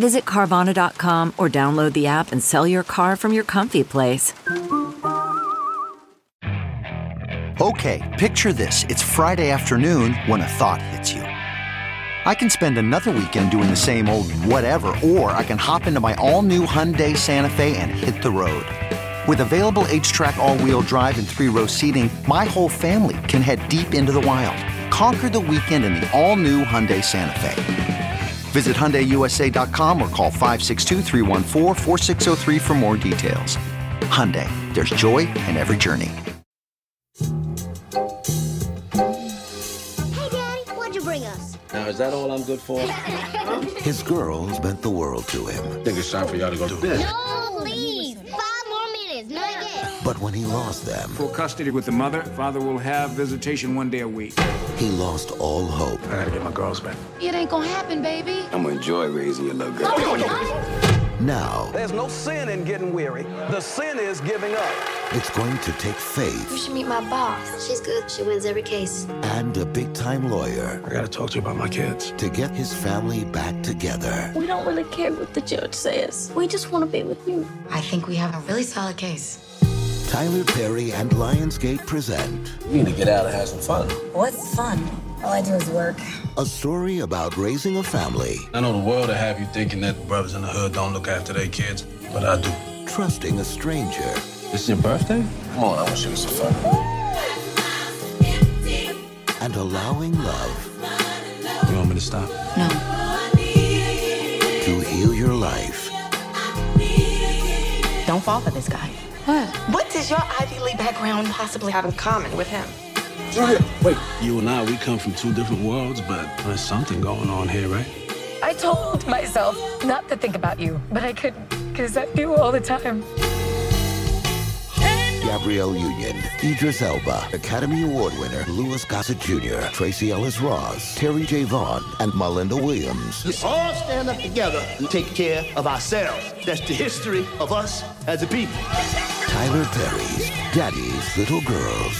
Visit Carvana.com or download the app and sell your car from your comfy place. Okay, picture this. It's Friday afternoon when a thought hits you. I can spend another weekend doing the same old whatever, or I can hop into my all new Hyundai Santa Fe and hit the road. With available HTRAC, all wheel drive, and three row seating, my whole family can head deep into the wild. Conquer the weekend in the all new Hyundai Santa Fe. Visit HyundaiUSA.com or call 562 for more details. Hyundai, there's joy in every journey. Hey, Daddy, what'd you bring us? Now, is that all I'm good for? His girls meant the world to him. think it's time for y'all to go to bed. No, please. But when he lost them, Full custody with the mother. Father will have visitation one day a week. he lost all hope. I gotta get my girls back. It ain't gonna happen, baby. I'm gonna enjoy raising your little girl. Now, There's no sin in getting weary. The sin is giving up. it's going to take faith. You should meet my boss. She's good. She wins every case. and a big time lawyer I gotta talk to you about my kids. to get his family back together. We don't really care what the judge says. We just want to be with you. I think we have a really solid case. Tyler Perry and Lionsgate present We need to get out and have some fun. What's fun? All I do is work. a story about raising a family, I know the world will have you thinking that brothers in the hood don't look after their kids, but I do. trusting a stranger, This is your birthday? Come on, I want you to some fun. and allowing love You want me to stop? No. to heal your life. Don't fall for this guy. What? What does your Ivy League background possibly have in common with him? Julia, wait, you and I, we come from two different worlds, but there's something going on here, right? I told myself not to think about you, but I couldn't, because I do all the time. Gabrielle Union, Idris Elba, Academy Award winner Louis Gossett Jr., Tracee Ellis Ross, Terri J. Vaughn, and Melinda Williams. Let's all stand up together and take care of ourselves. That's the history of us as a people. Tyler Perry's Daddy's Little Girls.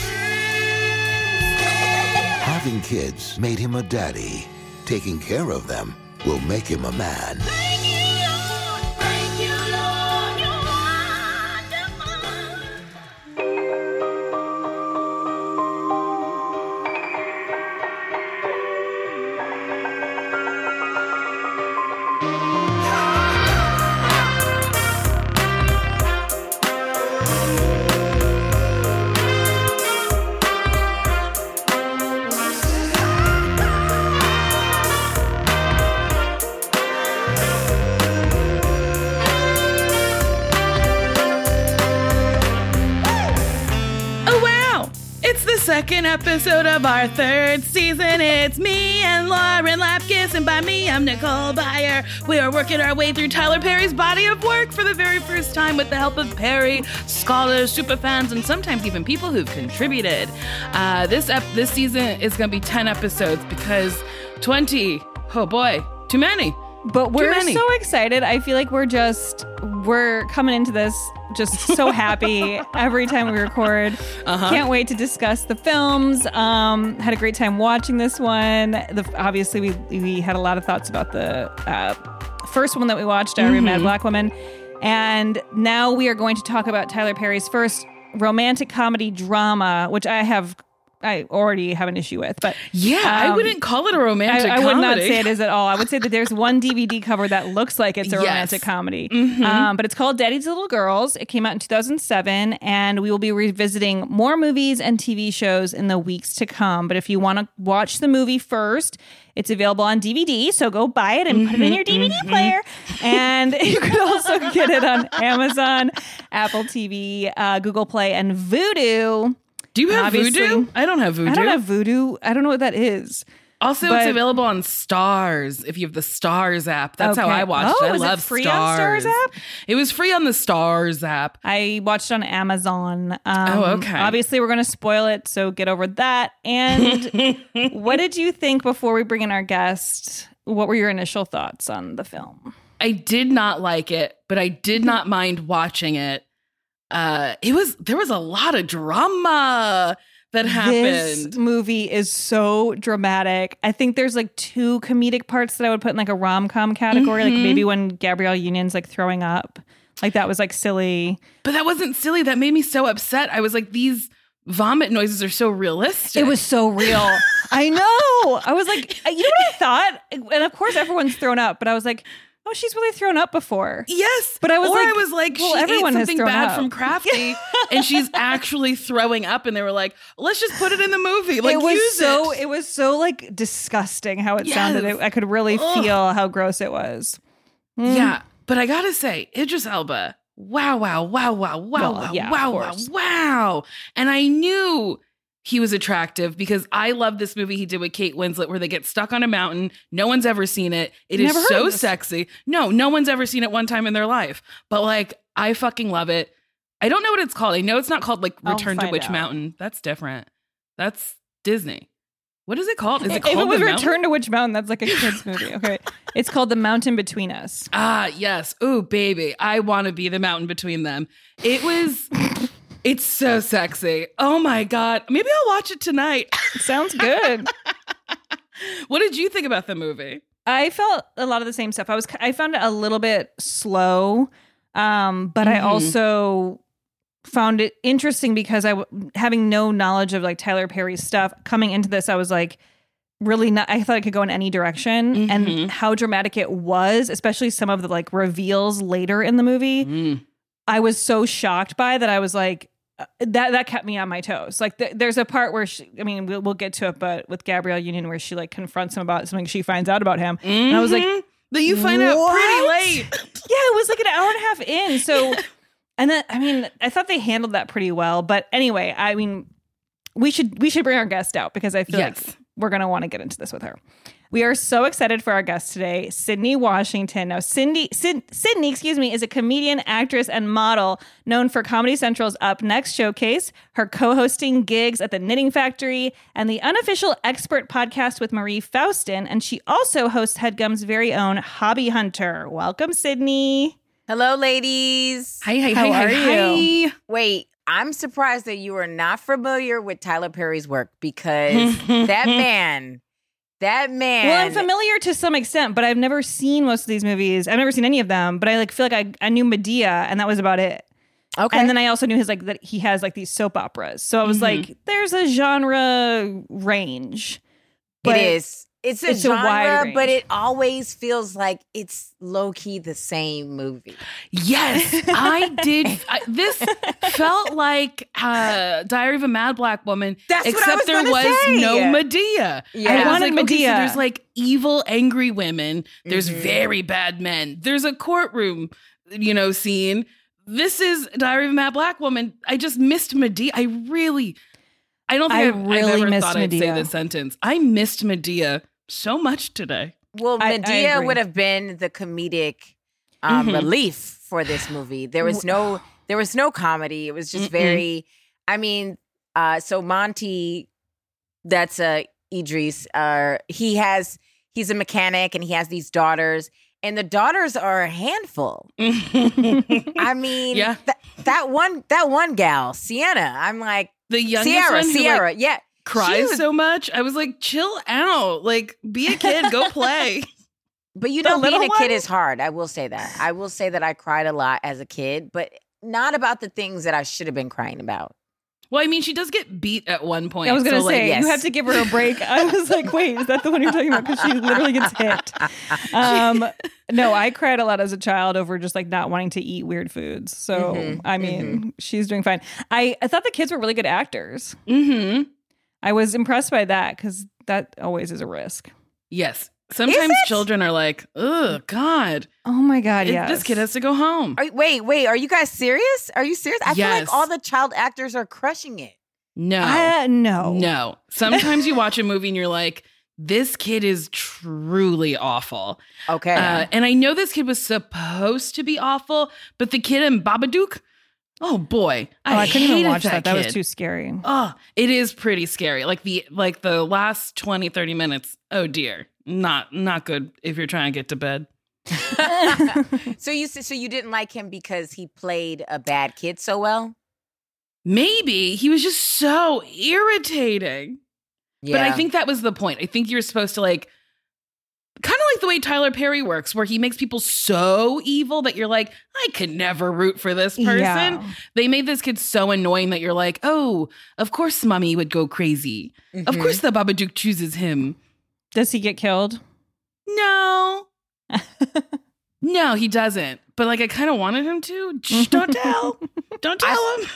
Having kids made him a daddy. Taking care of them will make him a man. Episode of our third season. It's me and Lauren Lapkus, and by me, I'm Nicole Byer. We are working our way through Tyler Perry's body of work for the very first time with the help of Perry, scholars, superfans, and sometimes even people who've contributed. Uh, this ep- this season is going to be 10 episodes because 20, oh boy, too many. But we're so excited. I feel like we're just we're coming into this just so happy every time we record. Uh-huh. Can't wait to discuss the films. Um, had a great time watching this one. The, obviously, we we had a lot of thoughts about the uh, first one that we watched, Diary a Mad. Black Woman, and now we are going to talk about Tyler Perry's first romantic comedy drama, which I have. I already have an issue with, but Yeah, I um, wouldn't call it a romantic I, I would not say it is at all. I would say that there's one DVD cover that looks like it's a Yes. romantic comedy, Mhm. um, but it's called Daddy's Little Girls. It came out in 2007, and we will be revisiting more movies and TV shows in the weeks to come. But if you want to watch the movie first, it's available on DVD, so go buy it and put it in your DVD player. And you could also get it on Amazon, Apple TV, uh, Google Play, and Vudu. Do you have Vudu? I don't have voodoo. I don't have Voodoo. I don't know what that is. Also, But- it's available on Starz if you have the Starz app. That's how Okay. I watched Oh, it. I it love free on Starz. Starz app? It was free on the Starz app. I watched on Amazon. Um, Oh, okay. Obviously, we're going to spoil it, so get over that. And what did you think before we bring in our guest? What were your initial thoughts on the film? I did not like it, but I did not mind watching it. Uh, it was there was a lot of drama that happened. This movie is so dramatic. I think there's like two comedic parts that I would put in like a rom com category. Like Mhm. maybe when Gabrielle Union's like throwing up, like that was like silly. But that wasn't silly. That made me so upset. I was like, these vomit noises are so realistic. It was so real. I know. I was like, you know what I thought? And of course, everyone's thrown up, but I was like, oh, she's really thrown up before. Yes, But I was or like, I was like, well, she everyone ate has something thrown bad up. from Crafty, and she's actually throwing up. And they were like, let's just put it in the movie. Like, it was so it. it. was so like disgusting how it sounded. It- I could really Ugh. feel how gross it was. Mm. Yeah, but I gotta say, Idris Elba. Wow, wow, wow, wow, wow, Well, wow, yeah, wow, wow, wow. And I knew he was attractive because I love this movie he did with Kate Winslet where they get stuck on a mountain. No one's ever seen it. It is Never heard so sexy. No, no one's ever seen it one time in their life. But like, I fucking love it. I don't know what it's called. I know it's not called like Return to Witch out. Mountain. That's different. That's Disney. What is it called? Is it if called it was Mountain? Return to Witch Mountain, that's like a kids movie. Okay, it's called The Mountain Between Us. Ah, yes. Ooh, baby. I want to be the mountain between them. It was it's so sexy. Oh my god. Maybe I'll watch it tonight. Sounds good. what did you think about the movie? I felt a lot of the same stuff. I was I found it a little bit slow, um, but I Mhm. also found it interesting because I having no knowledge of like Tyler Perry's stuff coming into this, I was like really not. I thought it could go in any direction, Mhm. and how dramatic it was, especially some of the like reveals later in the movie. Mm. I was so shocked by that. I was like, that that kept me on my toes. Like, th- there's a part where she, I mean, we'll, we'll get to it, but with Gabrielle Union, where she like confronts him about something she finds out about him, and I was like, Mhm. that you find out pretty late. yeah, it was like an hour and a half in. So, and then I mean, I thought they handled that pretty well. But anyway, I mean, we should we should bring our guest out because I feel Yes. like we're gonna want to get into this with her. We are so excited for our guest today, Sydnee Washington. Now, Cindy, Sid, Sydnee, excuse me, is a comedian, actress, and model known for Comedy Central's Up Next showcase, her co-hosting gigs at the Knitting Factory, and the unofficial expert podcast with Marie Faustin. And she also hosts HeadGum's very own Hobby Hunter. Welcome, Sydnee. Hello, ladies. Hi, hi, How hi, are hi, you? hi. Wait, I'm surprised that you are not familiar with Tyler Perry's work because that man, that man. Well, I'm familiar to some extent, but I've never seen most of these movies. I've never seen any of them, but I like feel like I, I knew Madea, and that was about it. Okay. And then I also knew his like that he has like these soap operas. So I was Mhm. like, there's a genre range. it But is. It's a it's a genre, but it always feels like it's low key the same movie. Yes, I did. I, this felt like uh, Diary of a Mad Black Woman, That's what I except was there was say. no Madea. Yeah. I I wanted like, okay, so Madea. there's like evil, angry women. There's Mhm. very bad men. There's a courtroom, you know, scene. This is Diary of a Mad Black Woman. I just missed Madea. I really, I don't think I have really I've ever missed thought I'd say Madea. this sentence. I missed Madea so much today. Well, I- I Madea would have been the comedic um, Mhm. relief for this movie. There was no, there was no comedy. It was just Mm-mm. very. I mean, uh, so Monty, that's uh, Idris. Uh, he has, he's a mechanic, and he has these daughters, and the daughters are a handful. I mean, Yeah. th- that one, that one gal, Sienna. I'm like the youngest Sierra, one who, like, Sierra, yeah. She cries was- so much. I was like, chill out. Like, be a kid, go play. But you The know, being little a kid is hard. I will say that. I will say that I cried a lot as a kid, but not about the things that I should have been crying about. Well, I mean, she does get beat at one point. I was gonna so, like, say yes. you have to give her a break. I was like, wait, is that the one you're talking about? Because she literally gets hit. Um, no, I cried a lot as a child over just like not wanting to eat weird foods. So Mhm, I mean, she's doing fine. I I thought the kids were really good actors. Mm-hmm. I was impressed by that because that always is a risk. Yes. Sometimes children are like, "Ugh, God, Oh my god, it- yes. this kid has to go home." Are, wait, wait, are you guys serious? Are you serious? I feel like all the child actors are crushing it. No, Uh, no, no. Sometimes you watch a movie and you're like, this kid is truly awful. Okay. Uh, and I know this kid was supposed to be awful, but the kid in Babadook, oh boy, Oh, I, couldn't even watch that. That was too scary. Oh, it is pretty scary. Like the like the last 20 30 minutes. Oh dear. Not not good if you're trying to get to bed. so you so you didn't like him because he played a bad kid so well? Maybe he was just so irritating. Yeah. But I think that was the point. I think you're supposed to like kind of like the way Tyler Perry works, where he makes people so evil that you're like, I could never root for this person. Yeah. They made this kid so annoying that you're like, oh, of course mommy would go crazy. Of Mhm. course the Babadook chooses him. Does he get killed? No. no, he doesn't. But like I kind of wanted him to. Shh, don't tell. Don't tell him.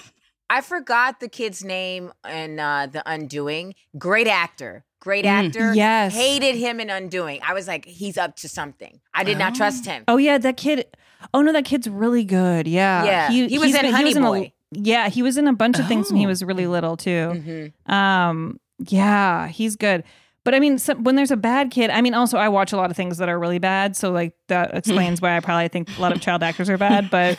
I forgot the kid's name in uh, The Undoing. Great actor. Great actor. Yes. Hated him in Undoing. I was like, he's up to something. I did not trust him. Oh yeah, that kid. Oh no, that kid's really good. Yeah, Yeah, he was in been- Honey a- Boy. yeah, he was in a bunch of things when he Oh. was really little too. Mhm. Um, yeah, he's good. But I mean, some, when there's a bad kid, I mean, also I watch a lot of things that are really bad, so like that explains why I probably think a lot of child actors are bad. But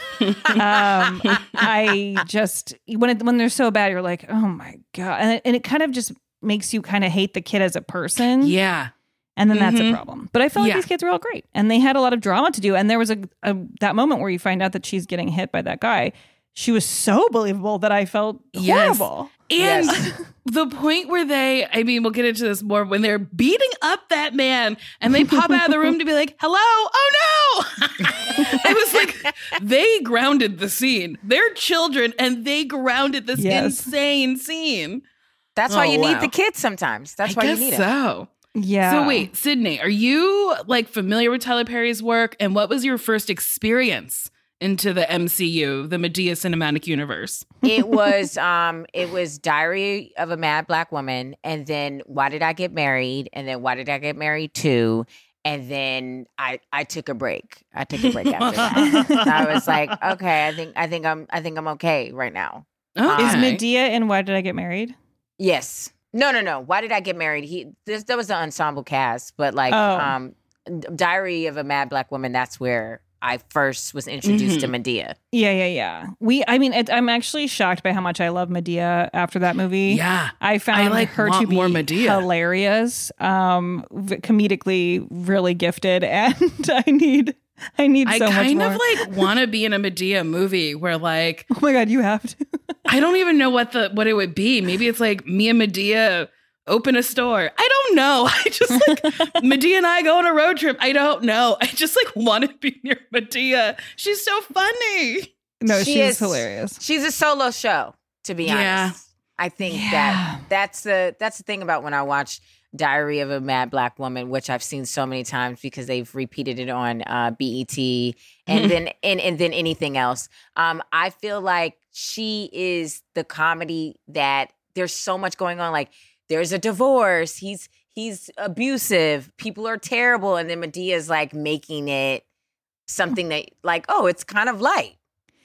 um, I just when it, when they're so bad, you're like, oh my god, and it, and it kind of just makes you kind of hate the kid as a person. Yeah. And then that's a Mhm. problem. But I felt like Yeah. these kids were all great. And they had a lot of drama to do. And there was a, a that moment where you find out that she's getting hit by that guy. She was so believable that I felt Yes. horrible. And the point where they, I mean, we'll get into this more when they're beating up that man and they pop out of the room to be like, hello, oh no. I was like, they grounded the scene. They're children and they grounded this Yes. insane scene. That's why Oh, you need the kids sometimes. That's I why guess you need it. so. Yeah. So wait, Sydnee, are you like familiar with Tyler Perry's work? And what was your first experience into the MCU, the Madea Cinematic Universe? it was um it was diary of a mad black woman and then why did i get married and then why did i get married too and then i i took a break i took a break after that i was like okay i think i think i'm i think i'm okay right now Okay. Is Madea in Why Did I Get Married? Yes no no no why did i get married he this that was the ensemble cast but like Oh. um diary of a mad black woman that's where i first was introduced to Mhm. madea Yeah, yeah, yeah. We, I mean, it, I'm actually shocked by how much I love Madea after that movie. Yeah. I found like, her to be more Madea. hilarious, um, v- comedically really gifted, and I need, I need I so much I kind of like want to be in a Madea movie where like oh my god, you have to. I don't even know what the what it would be. Maybe it's like me and Madea open a store. I don't know. I just like Madea and I go on a road trip. I don't know. I just like want to be near Madea. She's so funny. No, She she's is- hilarious. She's a solo show, to be Yeah. honest. I think Yeah. that that's the that's the thing about when I watch Diary of a Mad Black Woman, which I've seen so many times because they've repeated it on uh, BET and then and, and then anything else. Um, I feel like she is the comedy that there's so much going on. Like there's a divorce, he's he's abusive, people are terrible, and then Madea's like making it something that like oh, it's kind of light.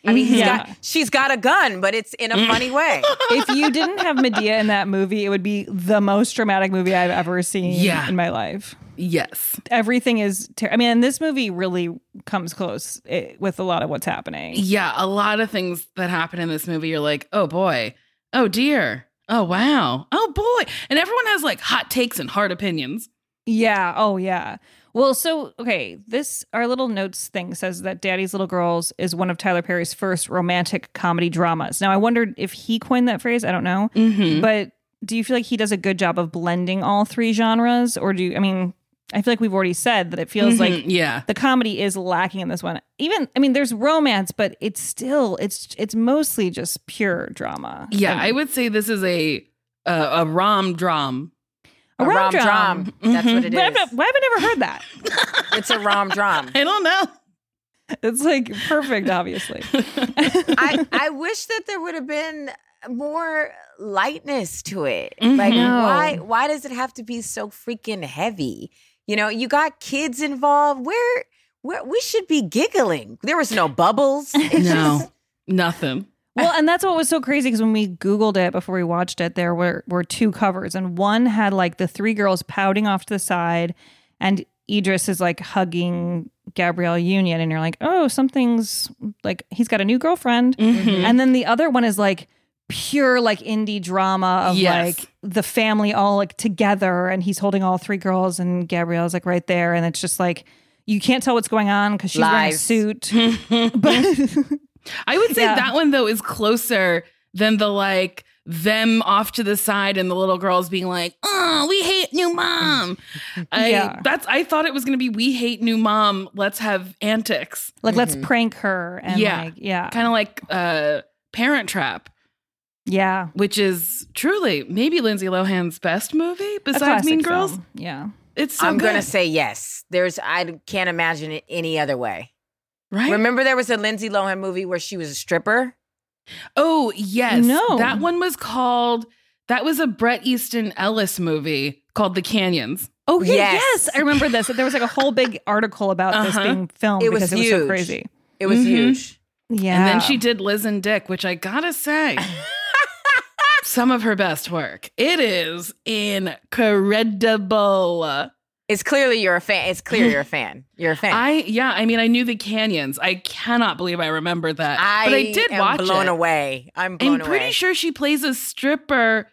I mean, he's Yeah. got mm-hmm. she's got a gun, but it's in a funny way. if you didn't have Madea in that movie, it would be the most dramatic movie I've ever seen Yeah. in my life. Yes. Everything is. Ter- I mean, and this movie really comes close eh, with a lot of what's happening. Yeah, a lot of things that happen in this movie you're like, "Oh boy. Oh dear. Oh wow. Oh boy." And everyone has like hot takes and hard opinions. Yeah. Oh, yeah. Well, so okay, this our little notes thing says that Daddy's Little Girls is one of Tyler Perry's first romantic comedy dramas. Now, I wondered if he coined that phrase. I don't know, Mhm. but do you feel like he does a good job of blending all three genres, or do you? I mean, I feel like we've already said that it feels like Mhm, yeah. the comedy is lacking in this one. Even, I mean, there's romance, but it's still it's it's mostly just pure drama. Yeah, And- I would say this is a a, a rom drum. a, A rom rom drum. drum. That's what it is. But I've, is. why have I never heard that? It's a rom drum. I don't know. It's like perfect, obviously. I I wish that there would have been more lightness to it. Mhm. Like why why does it have to be so freaking heavy? You know, you got kids involved. Where where we should be giggling. There was no bubbles. It's No. just- Nothing. well, and that's what was so crazy because when we Googled it before we watched it, there were, were two covers, and one had like the three girls pouting off to the side, and Idris is like hugging Gabrielle Union, and you're like, oh, something's like he's got a new girlfriend. Mhm. And then the other one is like pure like indie drama of Yes. like the family all like together, and he's holding all three girls, and Gabrielle's like right there, and it's just like you can't tell what's going on because she's wearing a suit. but I would say Yeah. that one though is closer than the like them off to the side and the little girls being like, "Oh, we hate new mom." I Yeah. that's I thought it was going to be we hate new mom. Let's have antics. like let's prank her and Yeah. like yeah, Kind of like uh Parent Trap, yeah. which is truly maybe Lindsay Lohan's best movie besides Mean Girls. film. Yeah. It's so I'm gonna say yes. There's I can't imagine it any other way. right. Remember there was a Lindsay Lohan movie where she was a stripper? Oh, yes. No. That one was called, that was a Bret Easton Ellis movie called The Canyons. Oh Yes. yes. I remember this. There was like a whole big article about this Uh-huh. being filmed It was because it was so crazy. It was Mhm. huge. Yeah. And then she did Liz and Dick, which I gotta say, some of her best work. It is incredible. It's clearly you're a fan. It's clear you're a fan. You're a fan. I yeah, I mean, I knew the canyons. I cannot believe I remember that, I but I did am watch blown it. away. I'm blown I'm pretty away. sure she plays a stripper.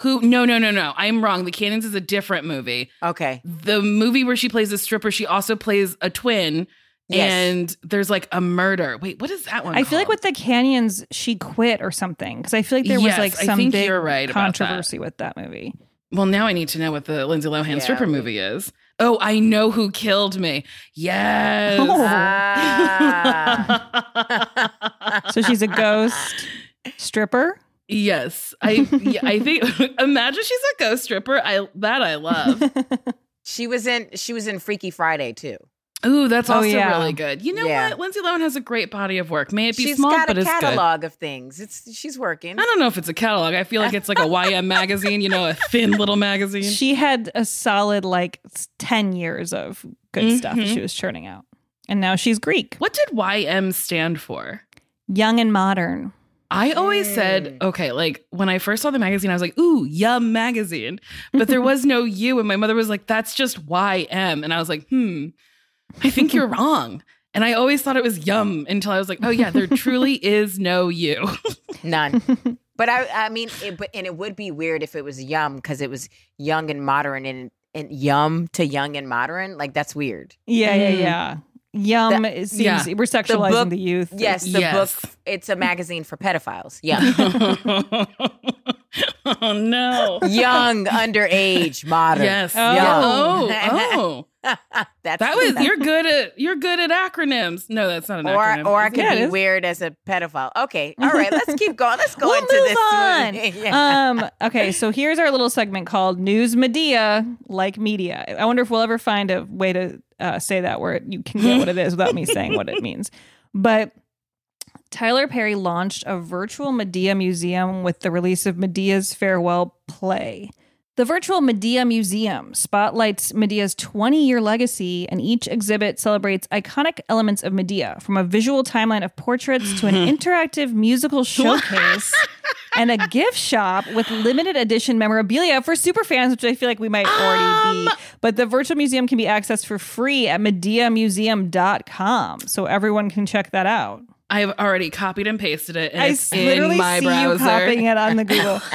Who? No, no, no, no. I'm wrong. The Canyons is a different movie. Okay. The movie where she plays a stripper, she also plays a twin. Yes. And there's like a murder. Wait, what is that one? I feel like with the canyons, she quit or something because I feel like there Yes, was like I some think big you're right about that. with that movie. Well, now I need to know what the Lindsay Lohan Yeah, stripper movie is. Oh, I know who killed me. Yes. Oh. Ah. So she's a ghost stripper. yes. I yeah, I think imagine she's a ghost stripper. I that I love. she was in she was in Freaky Friday too. Ooh, that's Oh, also yeah. really good. You know Yeah. what? Lindsay Lohan has a great body of work. May it be She's small, but it's good. She's got a catalog of things. It's she's working. I don't know if it's a catalog. I feel like it's like a YM magazine, you know, a thin little magazine. She had a solid like ten years of good stuff that Mhm. she was churning out, and now she's Greek, What did YM stand for? young and modern. I always said, okay, like when I first saw the magazine, I was like, ooh, Yum magazine. But there was no U. And my mother was like, that's just YM. And I was like, hmm, I think you're wrong. And I always thought it was Yum until I was like, oh, yeah, there truly is no you. None. but I I mean it, but and it would be weird if it was yum because it was young and modern and and yum to young and modern. Like that's weird. Yeah, yeah, Mm. yeah. Yum The- it seems yeah. we're sexualizing book- the youth. Yes, the Yes. book it's a magazine for pedophiles. Yeah. oh, no. young, underage, modern. Yes. Oh. Oh, Young. oh. That's That was that's- you're good at you're good at acronyms. No, that's not an or acronym. or I is could? Yeah, be weird as a pedophile. Okay, all right, let's keep going. Let's go We'll into move this. on. Yeah. Um, okay, so here's our little segment called News Media, like media. I wonder if we'll ever find a way to uh, say that word. you can get what it is without me saying what it means. But Tyler Perry launched a virtual Madea museum with the release of Madea's farewell play. The virtual Madea Museum spotlights Madea's 20 year legacy, and each exhibit celebrates iconic elements of Madea, from a visual timeline of portraits to an interactive musical showcase and a gift shop with limited edition memorabilia for superfans, which I feel like we might already be. Um, but the virtual museum can be accessed for free at madeamuseum.com. So everyone can check that out. I've already copied and pasted it, and I it's s- literally in my see browser. you copying it on the Google.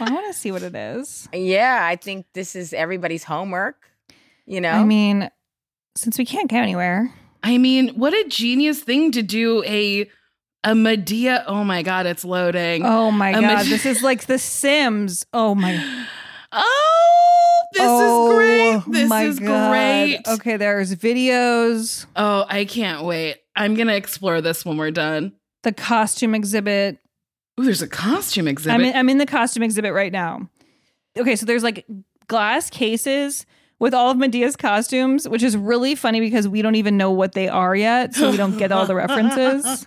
Well, I want to see what it is. yeah, I think this is everybody's homework. You know, I mean, since we can't go anywhere, I mean, what a genius thing to do a a Madea. Oh my god, it's loading. oh my A god, Mede- this is like The Sims. Oh my, Oh, this oh is great. This my is God. great. Okay, there's videos, Oh, I can't wait. I'm gonna explore this when we're done. the costume exhibit. Ooh, there's a costume exhibit. I'm in, I'm in the costume exhibit right now. Okay, so there's like glass cases with all of Madea's costumes, which is really funny because we don't even know what they are yet, so we don't get all the references.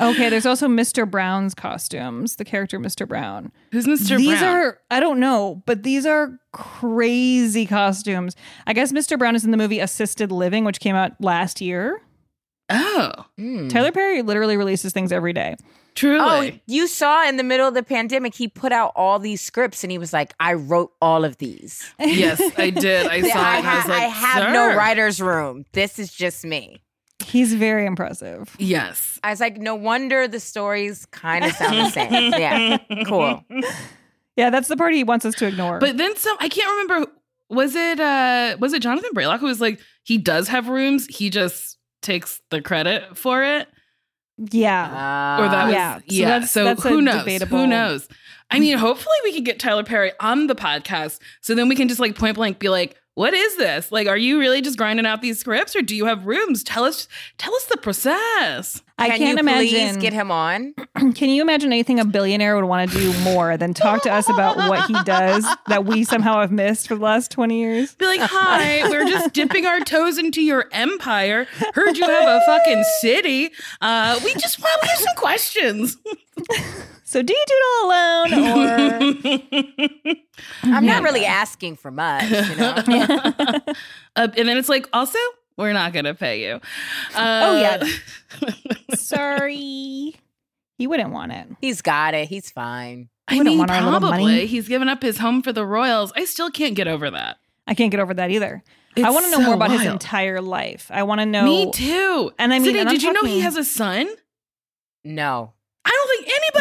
Okay, there's also Mr. Brown's costumes, the character Mr. Brown. Who's Mr. Brown. These Brown? are I don't know, but these are crazy costumes. I guess Mr. Brown is in the movie Assisted Living, which came out last year. Oh, hmm. Tyler Perry literally releases things every day. truly. Oh, you saw in the middle of the pandemic, he put out all these scripts and he was like, I wrote all of these. yes, I did. I saw it. I, and I was like, I have no writer's room. This is just me. He's very impressive. Yes. I was like, no wonder the stories kind of sound the same. Yeah, cool. Yeah, that's the part he wants us to ignore. But then some. I can't remember. Was it uh was it Jonathan Braylock who was like he does have rooms. He just takes the credit for it. yeah. or that was yeah. yeah. So So, that's- that's who knows? debatable- Who knows? I mean, hopefully we can get Tyler Perry on the podcast, so then we can just like point blank be like, "What is this? Like, are you really just grinding out these scripts, or do you have rooms? Tell us, tell us the process." I Can can't you imagine. please get him on? Can you imagine anything a billionaire would want to do more than talk to us about what he does that we somehow have missed for the last 20 years? Be like, "Hi, we're just dipping our toes into your empire. Heard you have a fucking city. Uh, we just want we have some questions." So do you do it all alone or I'm not really asking for much, you know. uh, and then it's like, also, we're not gonna pay you. Uh, Oh, yeah. sorry? He wouldn't want it. He's got it. He's fine. He I wouldn't mean, want our probably. money. He's given up his home for the Royals. I still can't get over that. I can't get over that either. I want to know so more about his entire life. I want to know. Me too. And I mean, Sydnee, and I'm did you know he has a son? No.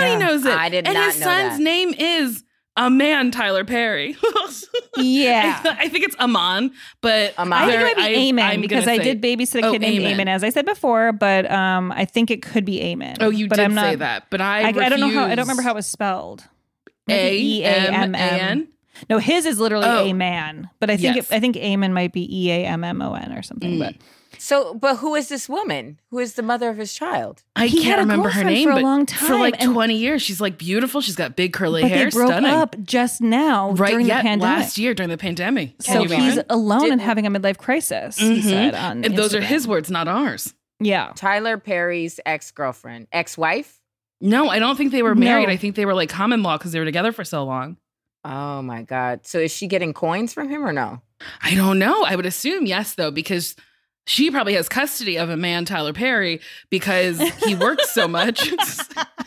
I don't think anybody Yeah. knows it. I did and not his know son's that. name is a man, Tyler Perry. Yeah. I, I think it's Amon, but Amon. I think it might be I- Amen I'm because I did babysit a Oh, kid named Amen. Amen, as I said before, but um, I think it could be Amen. Oh, you but did I'm not, say that, but I I, I don't know how. I don't remember how it was spelled. A Maybe M E-A-M-M. N. No, his is literally Oh. a man, but I think Yes. it, I think Amen might be E A M M O N or something. Mm. But So, but who is this woman? Who is the mother of his child? I He can't remember her name for a but long For like and- 20 years. She's like beautiful. She's got big curly but hair. they broke Stunning. up just now right during yet the pandemic. last year during the pandemic. Can so he's imagine? alone and having a midlife crisis. He Mhm. said on And those are his words, not ours. Yeah, Tyler Perry's ex girlfriend, ex wife. No, I don't think they were married. No. I think they were like common law because they were together for so long. Oh my God. So is she getting coins from him or no? I don't know. I would assume yes, though, because she probably has custody of a man, Tyler Perry, because he works so much.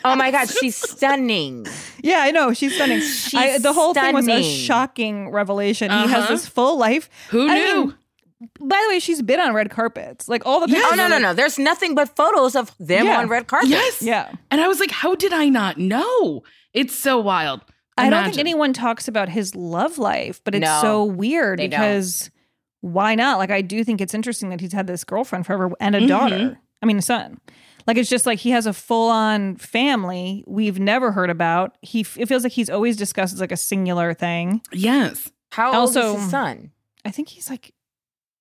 Oh my God. She's stunning. yeah, I know she's stunning. I, the whole thing was a shocking revelation. He has Uh-huh. this full life. Who I knew? mean, by the way, she's been on red carpets. Like all the pictures. Oh no, no, no. There's nothing but photos of them Yeah. on red carpet. yes. Yeah. And I was like, how did I not know? It's so wild. I don't think anyone talks about his love life, but it's No, so weird they don't. Because why not? Like I do think it's interesting that he's had this girlfriend forever and a Mhm. daughter. I mean, a son. Like it's just like he has a full on family we've never heard about. He it feels like he's always discussed as like a singular thing. Yes. How old Also- is his son? I think he's like,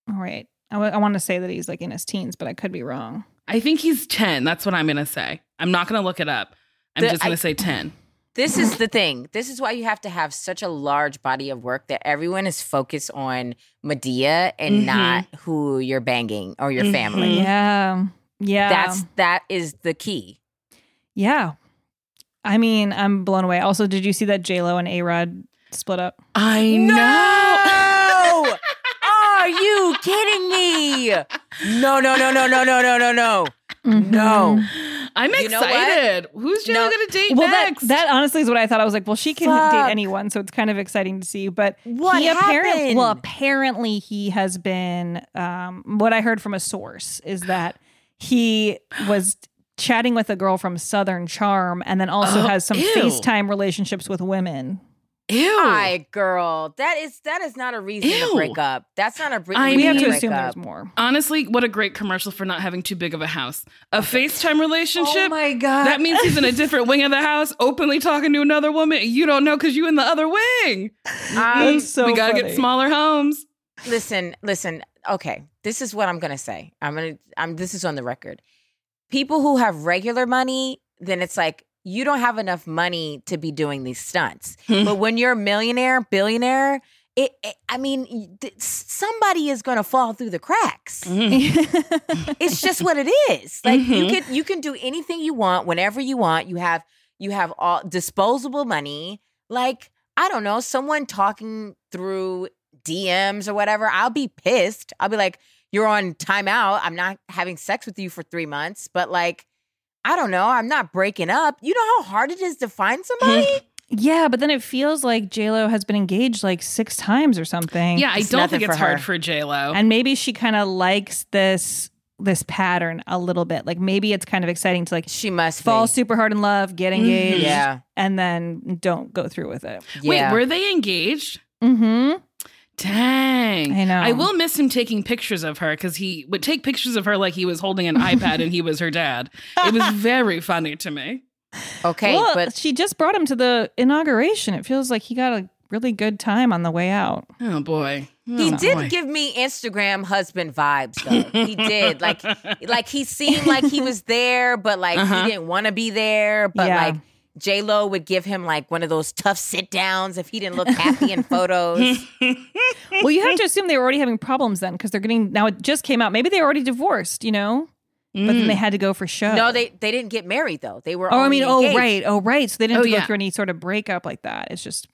all right. I want to say that he's like in his teens, but I could be wrong. I think he's 10. That's what I'm going to say. I'm not going to look it up. I'm The- just going to say 10. This is the thing. This is why you have to have such a large body of work that everyone is focused on Madea and Mhm. not who you're banging or your Mhm. family. Yeah. Yeah. That's that is the key. yeah. I mean, I'm blown away. Also, did you see that J Lo and A Rod split up? I know. No! Are you kidding me? No, no, no, no, no, no, no, no, no. No. I'm You excited. Who's Jill No. going to date Well, that next? that honestly is what I thought. I was like, well, she can Fuck. date anyone, so it's kind of exciting to see. But What he apparently, happened? well, apparently he has been. Um, what I heard from a source is that he was chatting with a girl from Southern Charm, and then also Oh, has some ew. FaceTime relationships with women. Ew. Hi, girl. That is that is not a reason Ew. to break up. That's not a re- I reason we have to assume up. there's more. Honestly, what a great commercial for not having too big of a house. A FaceTime relationship. Oh my god. That means he's in a different wing of the house, openly talking to another woman. You don't know because you in the other wing. Um, That's so we gotta funny. get smaller homes. listen, listen. Okay, this is what I'm gonna say. I'm gonna. I'm. This is on the record. People who have regular money, then it's like you don't have enough money to be doing these stunts. but when you're a millionaire, billionaire, it. it I mean, somebody is gonna fall through the cracks. it's just what it is. Like you Mhm. can you can do anything you want whenever you want. You have you have all disposable money. Like I don't know, someone talking through DMs or whatever. I'll be pissed. I'll be like, you're on timeout. I'm not having sex with you for three months, but like, I don't know. I'm not breaking up. You know how hard it is to find somebody? Yeah, but then it feels like J Lo has been engaged like six times or something. Yeah, I It's don't nothing think it's her. hard for J Lo. and maybe she kind of likes this this pattern a little bit. Like maybe it's kind of exciting to like She must fall be. super hard in love, get engaged, Yeah. and then don't go through with it. Wait, Yeah. were they engaged? Mm-hmm. Dang. I know. I will miss him taking pictures of her because he would take pictures of her like he was holding an iPad and he was her dad. It was very funny to me. okay, well, but she just brought him to the inauguration. It feels like he got a really good time on the way out. Oh boy. he Oh, did boy. give me Instagram husband vibes though. he did. Like like he seemed like he was there, but like Uh-huh. he didn't want to be there. But Yeah. like J Lo would give him like one of those tough sit downs if he didn't look happy in photos. well, you have to assume they were already having problems then because they're getting now. It just came out. Maybe they were already divorced, you know. But then they mm. had to go for show. No, they they didn't get married though. They were. Oh, I only mean, oh right, oh right. So they didn't Oh, have to yeah. go through any sort of breakup like that. It's just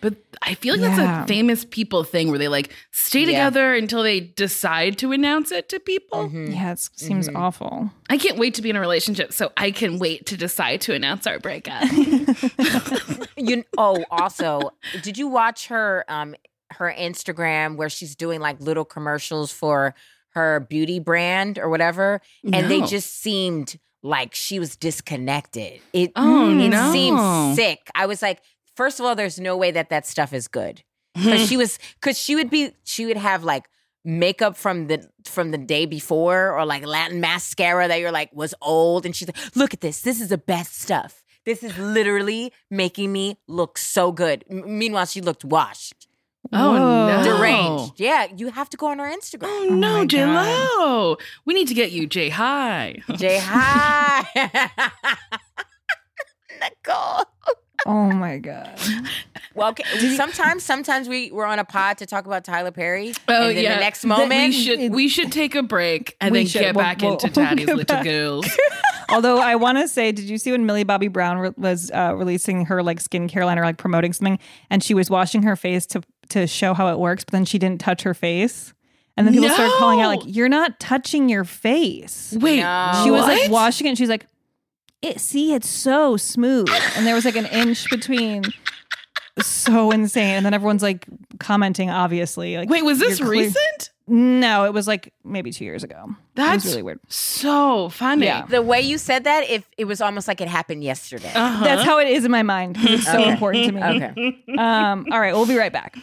But I feel like Yeah. that's a famous people thing where they like stay Yeah. together until they decide to announce it to people. Mm-hmm. yeah, it seems awful. I can't wait to be in a relationship, so I can wait to decide to announce our breakup. You oh, also, did you watch her um her Instagram where she's doing like little commercials for her beauty brand or whatever, and they just seemed like she was disconnected. It Oh, it no. seemed sick. I was like, first of all, there's no way that that stuff is good because she was because she would be she would have like makeup from the from the day before or like Latin mascara that you're like was old and she's like look at this this is the best stuff this is literally making me look so good M- meanwhile she looked washed oh Whoa. no. deranged yeah you have to go on her Instagram Oh, oh my no, God. J Lo. We need to get you J High. Jay hi Nicole Oh my god. well okay sometimes sometimes we we're on a pod to talk about Tyler Perry Oh and then yeah. the next Th- moment we should we should take a break and then should. get We'll- back we'll- into we'll Daddy's Little back. Girls. Although I want to say, did you see when Millie Bobby Brown re- was uh, releasing her like skincare line or like promoting something, and she was washing her face to to show how it works, but then she didn't touch her face, and then people started calling out like, "You're not touching your face." Wait, No. she was like washing it, and she's like, it, "See, it's so smooth," and there was like an inch between. So insane, and then everyone's like commenting. Obviously, like, Wait, was this clear- recent? No, it was like maybe two years ago. That's really weird. So funny. Yeah. the way you said that if it was almost like it happened yesterday Uh-huh. That's how it is in my mind. It's so Okay. important to me. okay Um, all right, we'll be right back.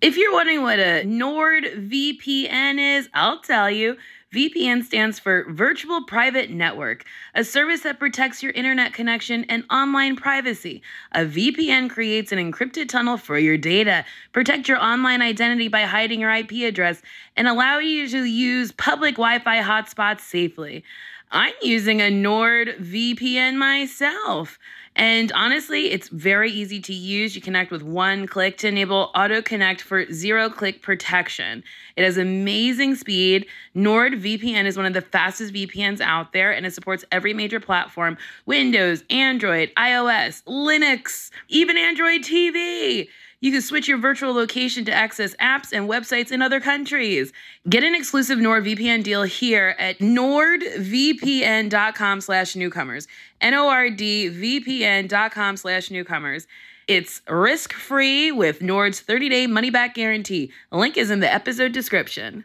If you're wondering what a NordVPN is, I'll tell you. VPN stands for Virtual Private Network, a service that protects your internet connection and online privacy. A VPN creates an encrypted tunnel for your data, protect your online identity by hiding your IP address, and allow you to use public Wi-Fi hotspots safely. I'm using a NordVPN myself. And honestly, it's very easy to use. You connect with one click to enable auto connect for zero click protection. It has amazing speed. NordVPN is one of the fastest VPNs out there and it supports every major platform Windows, Android, iOS, Linux, even Android TV. You can switch your virtual location to access apps and websites in other countries. Get an exclusive NordVPN deal here at nordvpn.com slash newcomers. N-O-R-D-V-P-N.com slash newcomers. It's risk-free with Nord's 30-day money-back guarantee. Link is in the episode description.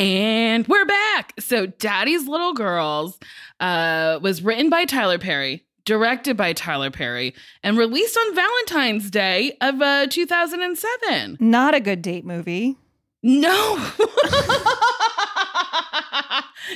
And we're back. So, Daddy's Little Girls uh, was written by Tyler Perry, directed by Tyler Perry, and released on Valentine's Day of uh, 2007. Not a good date movie. No.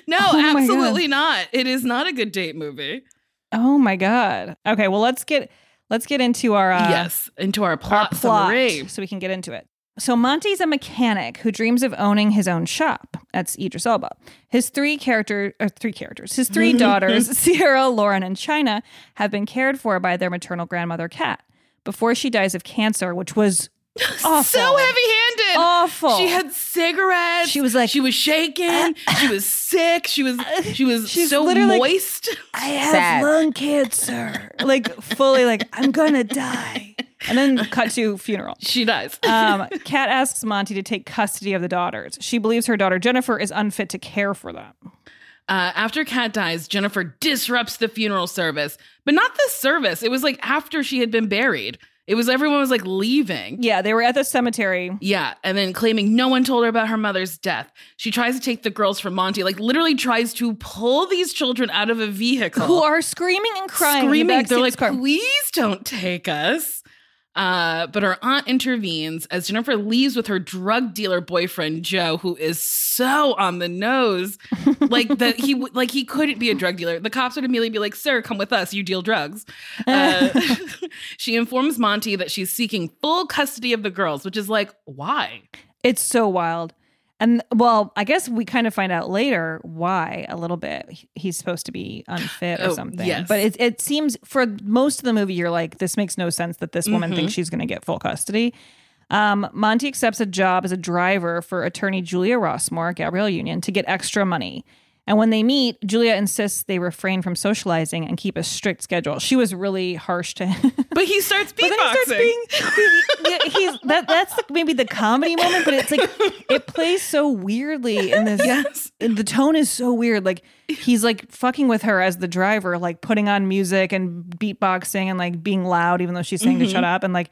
no, Oh absolutely not. It is not a good date movie. Oh my god. Okay, well let's get let's get into our uh, yes, into our plot, our plot summary. so we can get into it. So Monty's a mechanic who dreams of owning his own shop. That's Idris Elba. His three character, or three characters, his three daughters, Sierra, Lauren, and China, have been cared for by their maternal grandmother, Kat, before she dies of cancer, which was awful. So heavy-handed. Awful. She had cigarettes. She was like- she was shaking. Uh, she was sick. She was uh, she was She's so literally like, moist. I have Sad. lung cancer. like fully like I'm gonna die. And then cut to funeral. She dies. um, Kat asks Monty to take custody of the daughters. She believes her daughter Jennifer is unfit to care for them. Uh, after Kat dies, Jennifer disrupts the funeral service, but not the service. It was like after she had been buried. It was everyone was like leaving. Yeah, they were at the cemetery. Yeah, and then claiming no one told her about her mother's death. She tries to take the girls from Monty, like literally tries to pull these children out of a vehicle. Who are screaming and crying. in the screaming. They're like, car. please don't take us. Uh, but her aunt intervenes as Jennifer leaves with her drug dealer boyfriend Joe, who is so on the nose, like that he w- like he couldn't be a drug dealer. The cops would immediately be like, "Sir, come with us. You deal drugs." Uh, she informs Monty that she's seeking full custody of the girls, which is like, why? It's so wild. And well, I guess we kind of find out later why a little bit. He's supposed to be unfit or Oh, something. yes. But it, it seems for most of the movie, you're like, this makes no sense that this woman Mhm. thinks she's going to get full custody. Um, Monty accepts a job as a driver for attorney Julia Rossmore, Gabrielle Union, to get extra money. And when they meet, Julia insists they refrain from socializing and keep a strict schedule. She was really harsh to him. But he starts beatboxing. But then he starts being he- he's that that's the, maybe the comedy moment, but it's like it plays so weirdly in this. Yes. and the tone is so weird. Like he's like fucking with her as the driver, like putting on music and beatboxing and like being loud, even though she's saying to Mhm. shut up. And like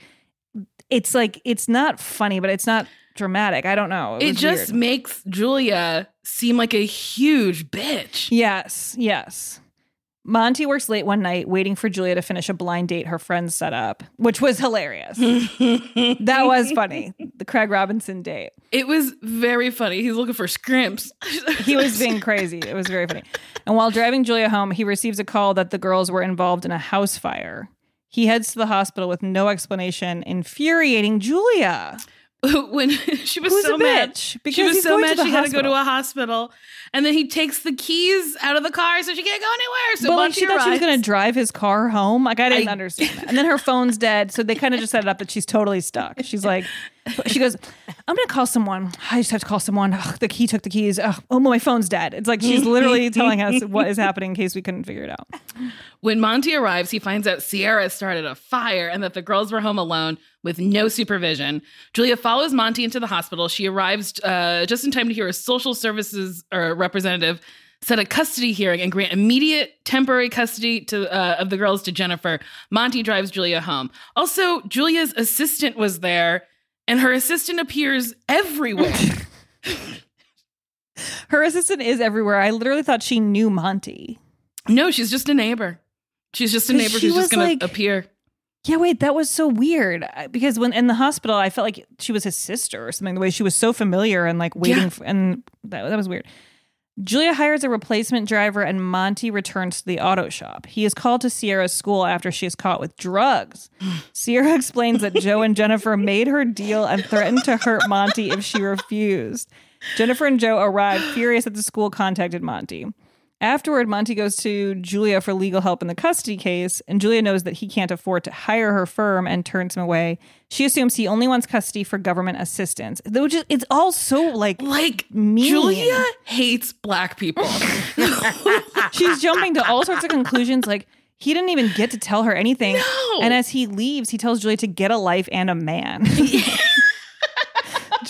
it's like it's not funny, but it's not dramatic. I don't know. It was just weird. makes Julia seem like a huge bitch. Yes, yes. Monty works late one night waiting for Julia to finish a blind date her friends set up, which was hilarious. that was funny. The Craig Robinson date. It was very funny. He's looking for scrimps. He was being crazy. It was very funny. And while driving Julia home, he receives a call that the girls were involved in a house fire. He heads to the hospital with no explanation, infuriating Julia. when she was Who's so mad. bitch? She was so mad she had to go to a hospital. And then he takes the keys out of the car so she can't go anywhere. So but like she thought she was going to drive his car home. Like I didn't I- understand that. And then her phone's dead, so they kind of just set it up that she's totally stuck. She's like, She goes, I'm gonna call someone. I just have to call someone. Ugh, the key took the keys. Ugh, oh, my phone's dead. It's like she's literally telling us what is happening in case we couldn't figure it out. When Monty arrives, he finds out Sierra started a fire and that the girls were home alone with no supervision. Julia follows Monty into the hospital. She arrives uh, just in time to hear a social services uh, representative set a custody hearing and grant immediate temporary custody to uh, of the girls to Jennifer. Monty drives Julia home. Also, Julia's assistant was there, and her assistant appears everywhere. Her assistant is everywhere. I literally thought she knew Monty. no, she's just a neighbor. She's just a neighbor who's just going like- to appear. Yeah, wait, that was so weird because when in the hospital, I felt like she was his sister or something. The way she was so familiar and like waiting, Yeah. for, and that that was weird. Julia hires a replacement driver, and Monty returns to the auto shop. He is called to Sierra's school after she is caught with drugs. Sierra explains that Joe and Jennifer made her deal and threatened to hurt Monty if she refused. Jennifer and Joe arrive furious that the school contacted Monty. Afterward, Monty goes to Julia for legal help in the custody case, and Julia knows that he can't afford to hire her firm and turns him away. She assumes he only wants custody for government assistance. Which is, it's all so like Like mean. Julia hates black people. She's jumping to all sorts of conclusions. Like he didn't even get to tell her anything. No. And as he leaves, he tells Julia to get a life and a man.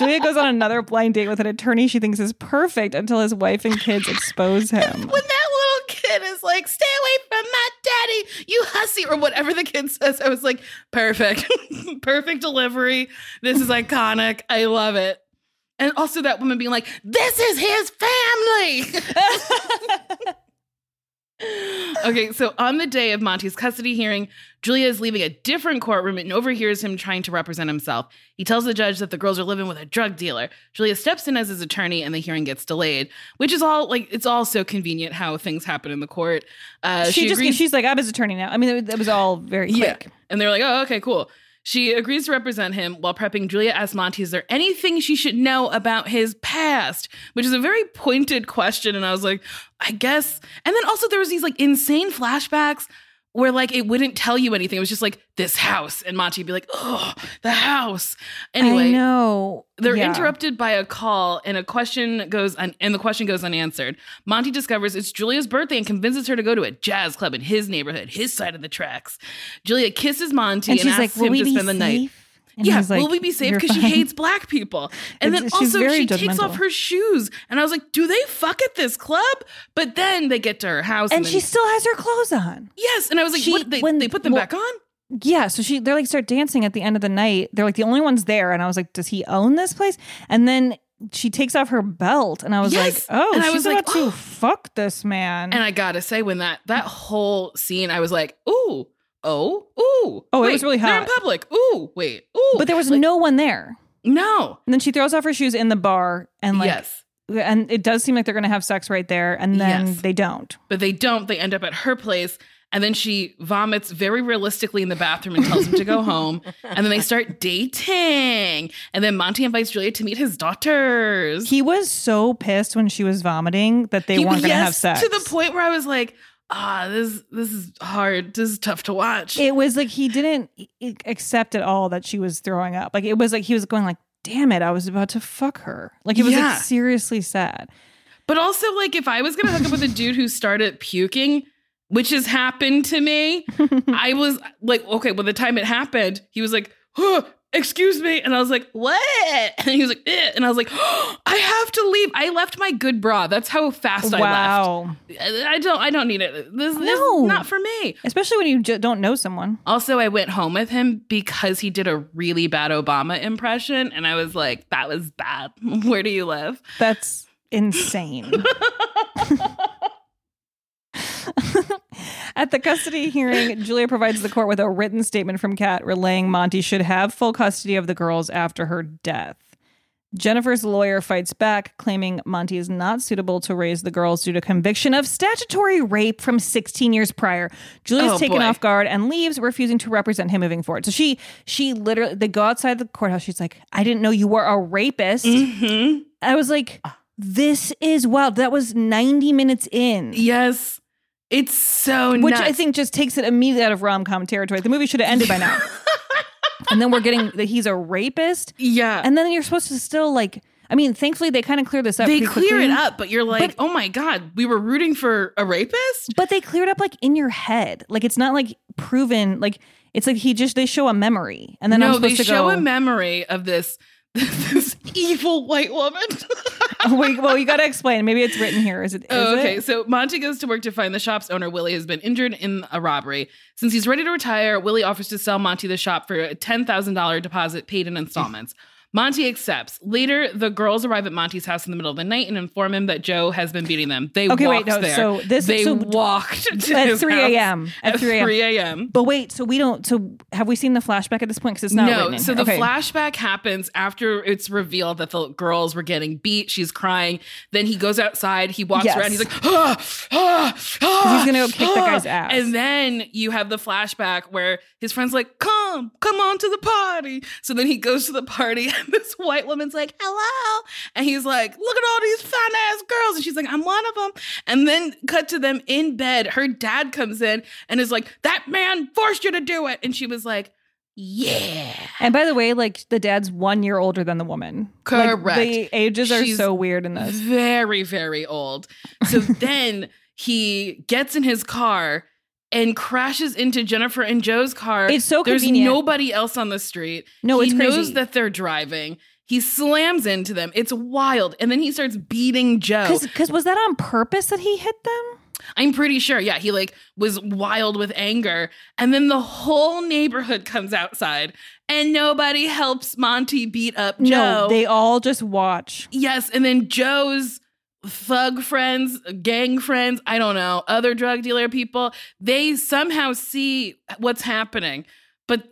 Julia goes on another blind date with an attorney she thinks is perfect until his wife and kids expose him. when that little kid is like, "Stay away from my daddy, you hussy," or whatever the kid says, I was like, "Perfect, perfect delivery. This is iconic. I love it." And also that woman being like, "This is his family." okay, so on the day of Monty's custody hearing, Julia is leaving a different courtroom and overhears him trying to represent himself. He tells the judge that the girls are living with a drug dealer. Julia steps in as his attorney and the hearing gets delayed, which is all like it's all so convenient how things happen in the court. Uh, she, just agrees- she's like, I'm his attorney now. I mean, it, it was all very quick. and they're like, oh, okay, cool. She agrees to represent him while prepping. Julia asks Monty, is there anything she should know about his past? Which is a very pointed question. And I was like, I guess. And then also there was these like insane flashbacks where like it wouldn't tell you anything. It was just like this house. And Monty would be like, oh, the house. Anyway. I know. They're Yeah. interrupted by a call and a question goes un- and the question goes unanswered. Monty discovers it's Julia's birthday and convinces her to go to a jazz club in his neighborhood, his side of the tracks. Julia kisses Monty And and, she's like, asks "Will him to spend the night. Safe?" And yeah, like, will we be safe? Because she hates black people. And then It's- she's also she takes off her shoes. And I was like, do they fuck at this club? But then they get to her house And then- she still has her clothes on. Yes. And I was like, She- what they, when- they put them well- back on? Yeah, so she they're like start dancing at the end of the night. They're like the only ones there, and I was like, does he own this place? And then she takes off her belt, and I was Yes. like, oh, And I she's was like, about to oh. fuck this man. And I gotta say, when that that whole scene, I was like, ooh, oh, ooh. Oh, it was really hot. They're in public. Ooh, wait, ooh. but there was no one there. No. And then she throws off her shoes in the bar, and like, yes. and it does seem like they're gonna have sex right there, and then Yes. they don't. But they don't. They end up at her place. And then she vomits very realistically in the bathroom and tells him to go home. And then they start dating. And then Monty invites Julia to meet his daughters. He was so pissed when she was vomiting that they He- weren't gonna have sex. To the point where I was like, ah, this this is hard. This is tough to watch. it was like he didn't accept at all that she was throwing up. Like it was like he was going like, "Damn it, I was about to fuck her." Like it was Yeah. like seriously sad. But also, like, if I was gonna hook up with a dude who started puking, which has happened to me, I was like, okay, well, the time it happened, he was like, huh, excuse me. And I was like, what? And he was like, eh. and I was like, oh, I have to leave. I left my good bra. That's how fast I left. I I don't I don't need it. This, this No. is not for me. Especially when you j- don't know someone. Also, I went home with him because he did a really bad Obama impression, and I was like, that was bad. Where do you live? That's insane. At the custody hearing, Julia provides the court with a written statement from Kat relaying Monty should have full custody of the girls after her death. Jennifer's lawyer fights back, claiming Monty is not suitable to raise the girls due to conviction of statutory rape from 16 years prior. Julia's Oh, taken boy. off guard and leaves, refusing to represent him moving forward. So she, she literally, they go outside the courthouse. She's like, "I didn't know you were a rapist." Mm-hmm. I was like, "This is wild." That was 90 minutes in. Yes. It's so Which nuts. I think just takes it immediately out of rom com territory. The movie should have ended by now. and then we're getting that he's a rapist. Yeah. And then you're supposed to still like I mean, thankfully they kind of clear this up. They clear quickly. it up, but you're like, But- oh my god, we were rooting for a rapist. But they cleared up like in your head. Like it's not like proven. Like it's like he just they show a memory, and then I'm no, they to show go. a memory of this this evil white woman. oh, wait, well, you got to explain. Maybe it's written here. Is it? Is Oh, okay, It? so Monty goes to work to find the shop's owner. Willie has been injured in a robbery. Since he's ready to retire, Willie offers to sell Monty the shop for a ten thousand dollar deposit paid in installments. Monty accepts. Later, the girls arrive at Monty's house in the middle of the night and inform him that Joe has been beating them. They Okay, wait, no, there. so this- they so- walked to at 3 a.m. At 3 a.m. 3 a.m. But wait, so we don't. So have we seen the flashback at this point? Because it's not no, so the Okay. flashback happens after it's revealed that the girls were getting beat. She's crying. Then he goes outside. He walks Yes. around. He's like, ah, ah, ah, he's gonna go kick the ah." guy's ass. And then you have the flashback where his friend's like, come, come on to the party. So then he goes to the party, and this white woman's like, hello. And he's like, look at all these fine ass girls. And she's like, I'm one of them. And then cut to them in bed. Her dad comes in and is like, that man forced you to do it. And she was like, yeah. And by the way, like the dad's one year older than the woman. Like, Correct. the ages are She's so weird in this. Very, very old. So then he gets in his car and crashes into Jennifer and Joe's car. It's so There's convenient. nobody else on the street. No, he it's crazy. knows that they're driving. He slams into them. It's wild. And then he starts beating Joe. Because was that on purpose that he hit them? I'm pretty sure. Yeah, he like was wild with anger. And then the whole neighborhood comes outside and nobody helps Monty beat up Joe. No, they all just watch. Yes, and then Joe's thug friends, gang friends, I don't know, other drug dealer people, they somehow see what's happening. But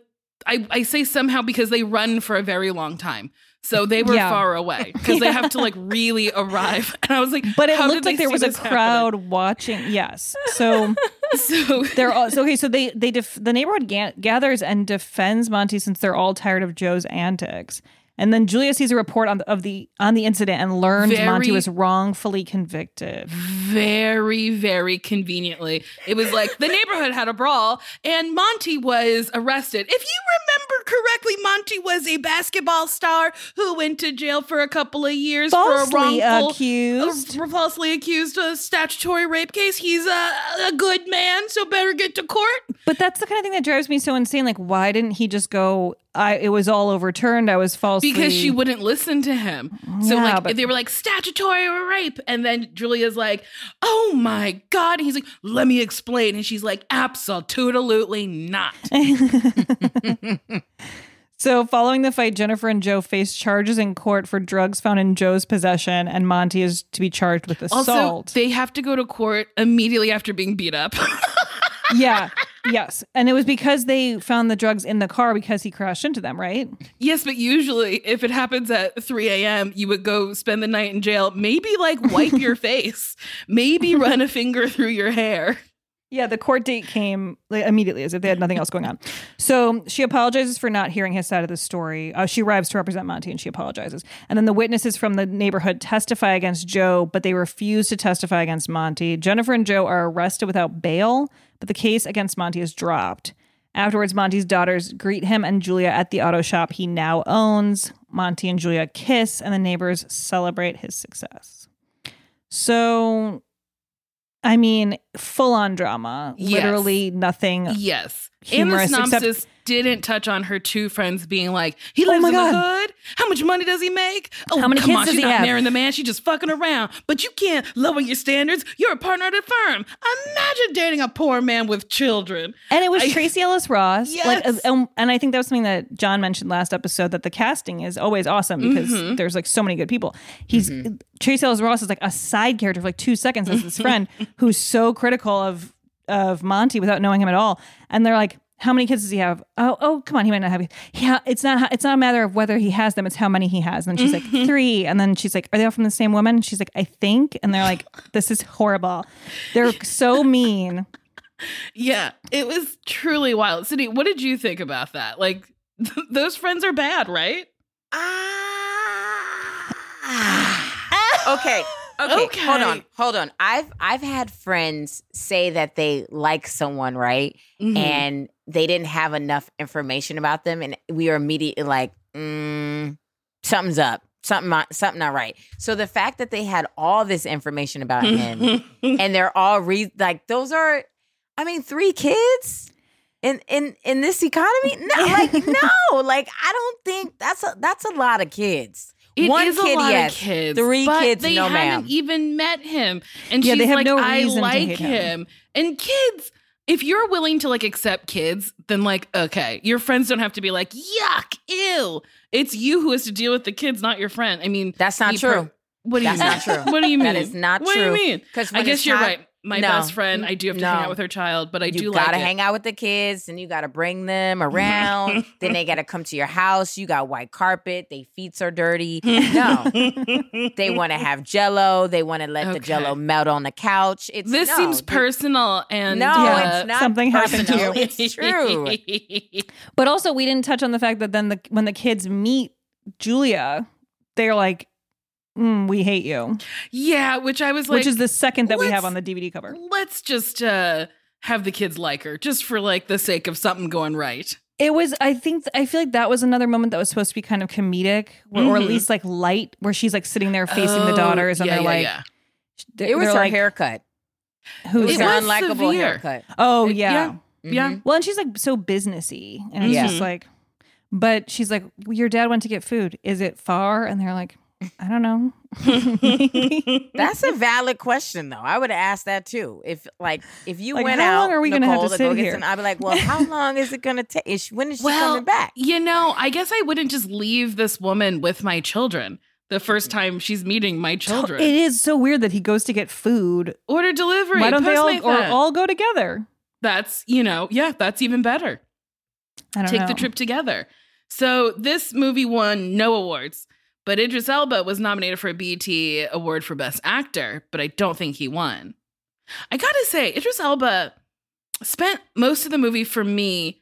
I, I say somehow because they run for a very long time. So they were Yeah. far away because they have to like really arrive. And I was like, But it how looked like there was a crowd watching. Yes. So So they're all so okay. So they they def, the neighborhood ga- gathers and defends Monty since they're all tired of Joe's antics. And then Julia sees a report on the, of the on the incident and learned Monty was wrongfully convicted. very, very conveniently. It was like the neighborhood had a brawl and Monty was arrested. If you remember correctly, Monty was a basketball star who went to jail for a couple of years Falsely for a wrongful, accused. uh, falsely accused of statutory rape case. He's a, a good man, so better get to court. But that's the kind of thing that drives me so insane. Like, why didn't he just go? I it was all overturned. I was falsely Because she wouldn't listen to him. So Yeah, like but- they were like statutory rape. And then Julia's like, oh my God. And he's like, let me explain. And she's like, absolutely not. So, following the fight, Jennifer and Joe face charges in court for drugs found in Joe's possession, and Monty is to be charged with assault. Also, they have to go to court immediately after being beat up. yeah, yes, and it was because they found the drugs in the car because he crashed into them, right? yes, but usually if it happens at 3 a.m., you would go spend the night in jail. Maybe like wipe your face, maybe run a finger through your hair. Yeah, the court date came like, immediately as if they had nothing else going on. So she apologizes for not hearing his side of the story. Uh, she arrives to represent Monty and she apologizes. And then the witnesses from the neighborhood testify against Joe, but they refuse to testify against Monty. Jennifer and Joe are arrested without bail, but the case against Monty is dropped. Afterwards, Monty's daughters greet him and Julia at the auto shop he now owns. Monty and Julia kiss, and the neighbors celebrate his success. So, I mean, full on drama. Yes. Literally nothing. Yes. And the Humorous, synopsis except- didn't touch on her two friends being like, he Oh lives my in the hood. How much money does he make? Oh, How many come kids on, does she's he not have? marrying the man. She's just fucking around. But you can't lower your standards. You're a partner at a firm. Imagine dating a poor man with children. And it was I- Tracee Ellis Ross. Yes. uh, um, and I think that was something that John mentioned last episode that the casting is always awesome because Mhm. there's like so many good people. He's Tracee Ellis Ross is like a side character for like two seconds as his friend who's so critical of of Monty without knowing him at all. And they're like, how many kids does he have? Oh, oh, come on, he might not have. Yeah, it's not. It's not a matter of whether he has them; it's how many he has. And she's like three, and then she's like, "Are they all from the same woman?" And she's like, "I think." And they're like, "This is horrible." They're so mean. Yeah, it was truly wild. Sydnee, what did you think about that? Like, those friends are bad, right? Ah. Okay. Okay, hold on, hold on. I've I've had friends say that they like someone, right? Mhm. And they didn't have enough information about them, and we were immediately like, mm, something's up, something not, something not right. So the fact that they had all this information about him, and they're all re like those are, I mean, three kids in in in this economy. No, like no, like I don't think that's a that's a lot of kids. It One is kid, a lot yes. of kids. Three but kids, they no haven't ma'am. even met him, and Yeah, she's like, no "I like him. him. And kids, if you're willing to like accept kids, then like, okay, your friends don't have to be like, "Yuck, ew." It's you who has to deal with the kids, not your friend. I mean, That's not true. what do you That's mean? not true. What do you mean? That is not what true. What do you mean? Because I guess you're time- right. My No. best friend, I do have to hang out with her child, but I do like it. you do gotta like it. hang out with the kids and you gotta bring them around. then they gotta come to your house. You got white carpet. They feet are dirty. No, they want to have Jello. They want to let the Jello melt on the couch. It's This no, seems th- personal and No, uh, it's not. something happened to personal. you. It's true. But also, we didn't touch on the fact that then the when the kids meet Julia, they're like, mm, "We hate you," yeah, which I was like, which is the second that we have on the DVD cover. let's just uh have the kids like her just for like the sake of something going right. It was, I think, I feel like that was another moment that was supposed to be kind of comedic, or, or at Mhm. least like light, where she's like sitting there facing the Oh, daughters, and yeah, they're yeah, like, yeah. they're- It was her like, haircut. Who's It was her unlikable severe. haircut. Oh It- yeah. yeah. Yeah. Well, and she's like so businessy, and it's Yeah. just like, but she's like, well, your dad went to get food. Is it far? And they're like, I don't know. That's a valid question, though. I would have asked that too. If like if you Like, went how out, long are we gonna have Nicole, to sit here? some- I'd be like, well, how long is it gonna take? Is she- When is she Well, coming back? You know, I guess I wouldn't just leave this woman with my children the first time she's meeting my children. It is so weird that he goes to get food. Order delivery. Why don't they all or that. all go together? That's you know, yeah, that's even better. I don't Take know. the trip together. So this movie won no awards, but Idris Elba was nominated for a BET award for Best Actor, but I don't think he won. I gotta say, Idris Elba spent most of the movie for me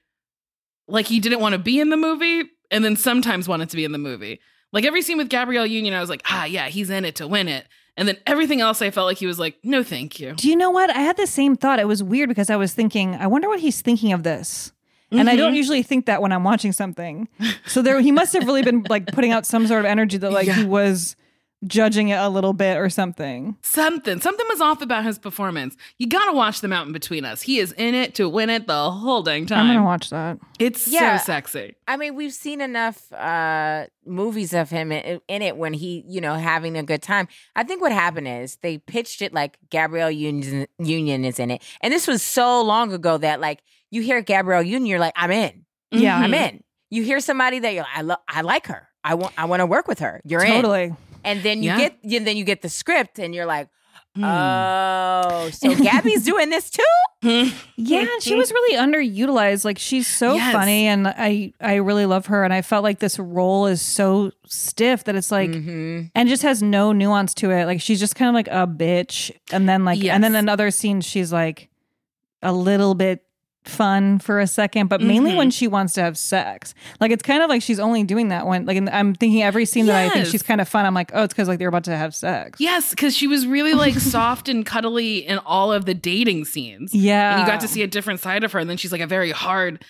like he didn't want to be in the movie, and then sometimes wanted to be in the movie. Like every scene with Gabrielle Union, I was like, ah, yeah, he's in it to win it. And then everything else, I felt like he was like, no, thank you. Do you know what? I had the same thought. It was weird because I was thinking, I wonder what he's thinking of this. And I don't Mhm. usually think that when I'm watching something. So there he must have really been like putting out some sort of energy that like he was judging it a little bit or something. Something, something was off about his performance. You gotta watch The Mountain Between Us. He is in it to win it the whole dang time. I'm gonna watch that. It's Yeah. so sexy. I mean, we've seen enough uh, movies of him in, in it when he, you know, having a good time. I think what happened is they pitched it like Gabrielle Union, Union is in it, and this was so long ago that like you hear Gabrielle Union, you're like, I'm in. Yeah. I'm in. You hear somebody that you're, like, I love, I like her. I want, I want to work with her. You're in. Totally. And then you Yeah. get, and then you get the script, and you're like, Hmm. oh, so Gabby's doing this too. Yeah, she was really underutilized. Like she's so Yes. funny and I I really love her and I felt like this role is so stiff that it's like Mm-hmm. and just has no nuance to it. Like she's just kind of like a bitch and then like and then another scene she's like a little bit fun for a second, but mainly Mhm. when she wants to have sex. Like it's kind of like she's only doing that when like in, I'm thinking every scene that I think she's kind of fun. I'm like, oh, it's because like they're about to have sex. Yes, because she was really like soft and cuddly in all of the dating scenes. Yeah. And you got to see a different side of her. And then she's like a very hard.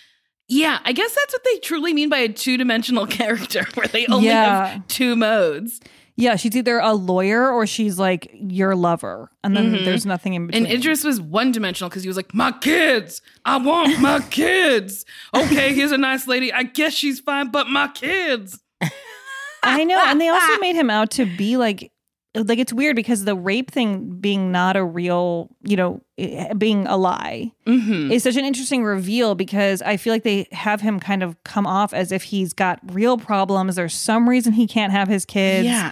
Yeah, I guess that's what they truly mean by a two dimensional character, where they only Yeah. have two modes. Yeah, she's either a lawyer or she's like your lover, and then Mhm. there's nothing in between. And Idris was one dimensional because he was like, My kids, I want my kids. Okay, here's a nice lady. I guess she's fine, but my kids. I know, and they also made him out to be like, like it's weird because the rape thing being not a real, you know, eh, being a lie Mm-hmm. is such an interesting reveal because I feel like they have him kind of come off as if he's got real problems. There's some reason he can't have his kids. Yeah.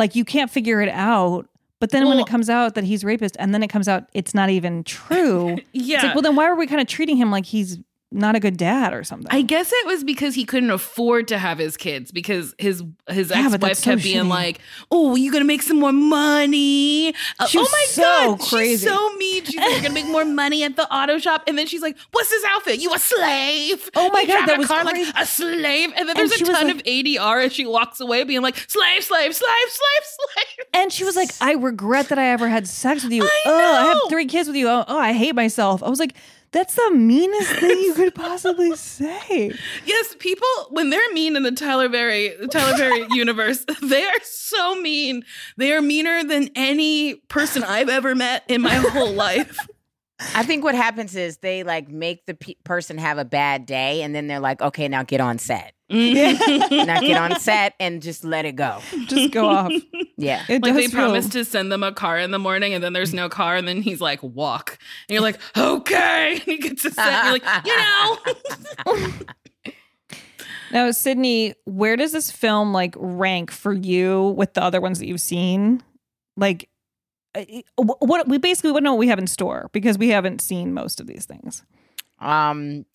Like you can't figure it out. But then when it comes out that he's rapist, and then it comes out it's not even true. It's Yeah. like, well, then why are we kind of treating him like he's not a good dad or something. I guess it was because he couldn't afford to have his kids because his his Yeah, ex wife so kept being shitty. like, "Oh, you're gonna make some more money?" Uh, oh my so god, crazy. she's so mean. She's like, "You're gonna make more money at the auto shop," and then she's like, "What's this outfit? You a slave?" Oh my You God, that was car crazy. like a slave, and then there's she a ton like- of ADR as she walks away, being like, "Slave, slave, slave, slave, slave." And she was like, I regret that I ever had sex with you. I oh, I have three kids with you. Oh, oh, I hate myself. I was like, that's the meanest thing you could possibly say. Yes, people when they're mean in the Tyler Perry Tyler Perry universe, they are so mean. They are meaner than any person I've ever met in my whole life. I think what happens is they like make the pe- person have a bad day, and then they're like, "Okay, now get on set. Now get on set and just let it go." Just go off. Yeah, It like they does feel- promise to send them a car in the morning, and then there's no car, and then he's like, "Walk," and you're like, "Okay." And he gets to set, and you're like, "You know." Now, Sydnee, where does this film like rank for you with the other ones that you've seen? Like, uh, what we basically wouldn't know what we have in store because we haven't seen most of these things. Um,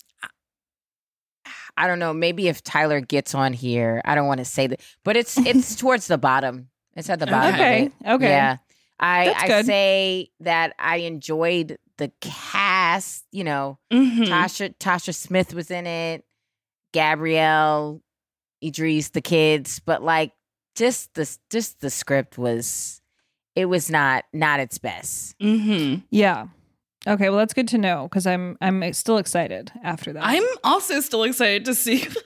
I don't know. Maybe if Tyler gets on here, I don't want to say that, but it's it's towards the bottom. It's at the bottom. Okay, okay. Yeah. I I say that I enjoyed the cast. You know, Mhm. Tasha Tasha Smith was in it. Gabrielle, Idris, the kids, but like just the just the script was it was not not its best. Mm-hmm. Yeah. Okay, well that's good to know because I'm I'm still excited after that. I'm also still excited to see.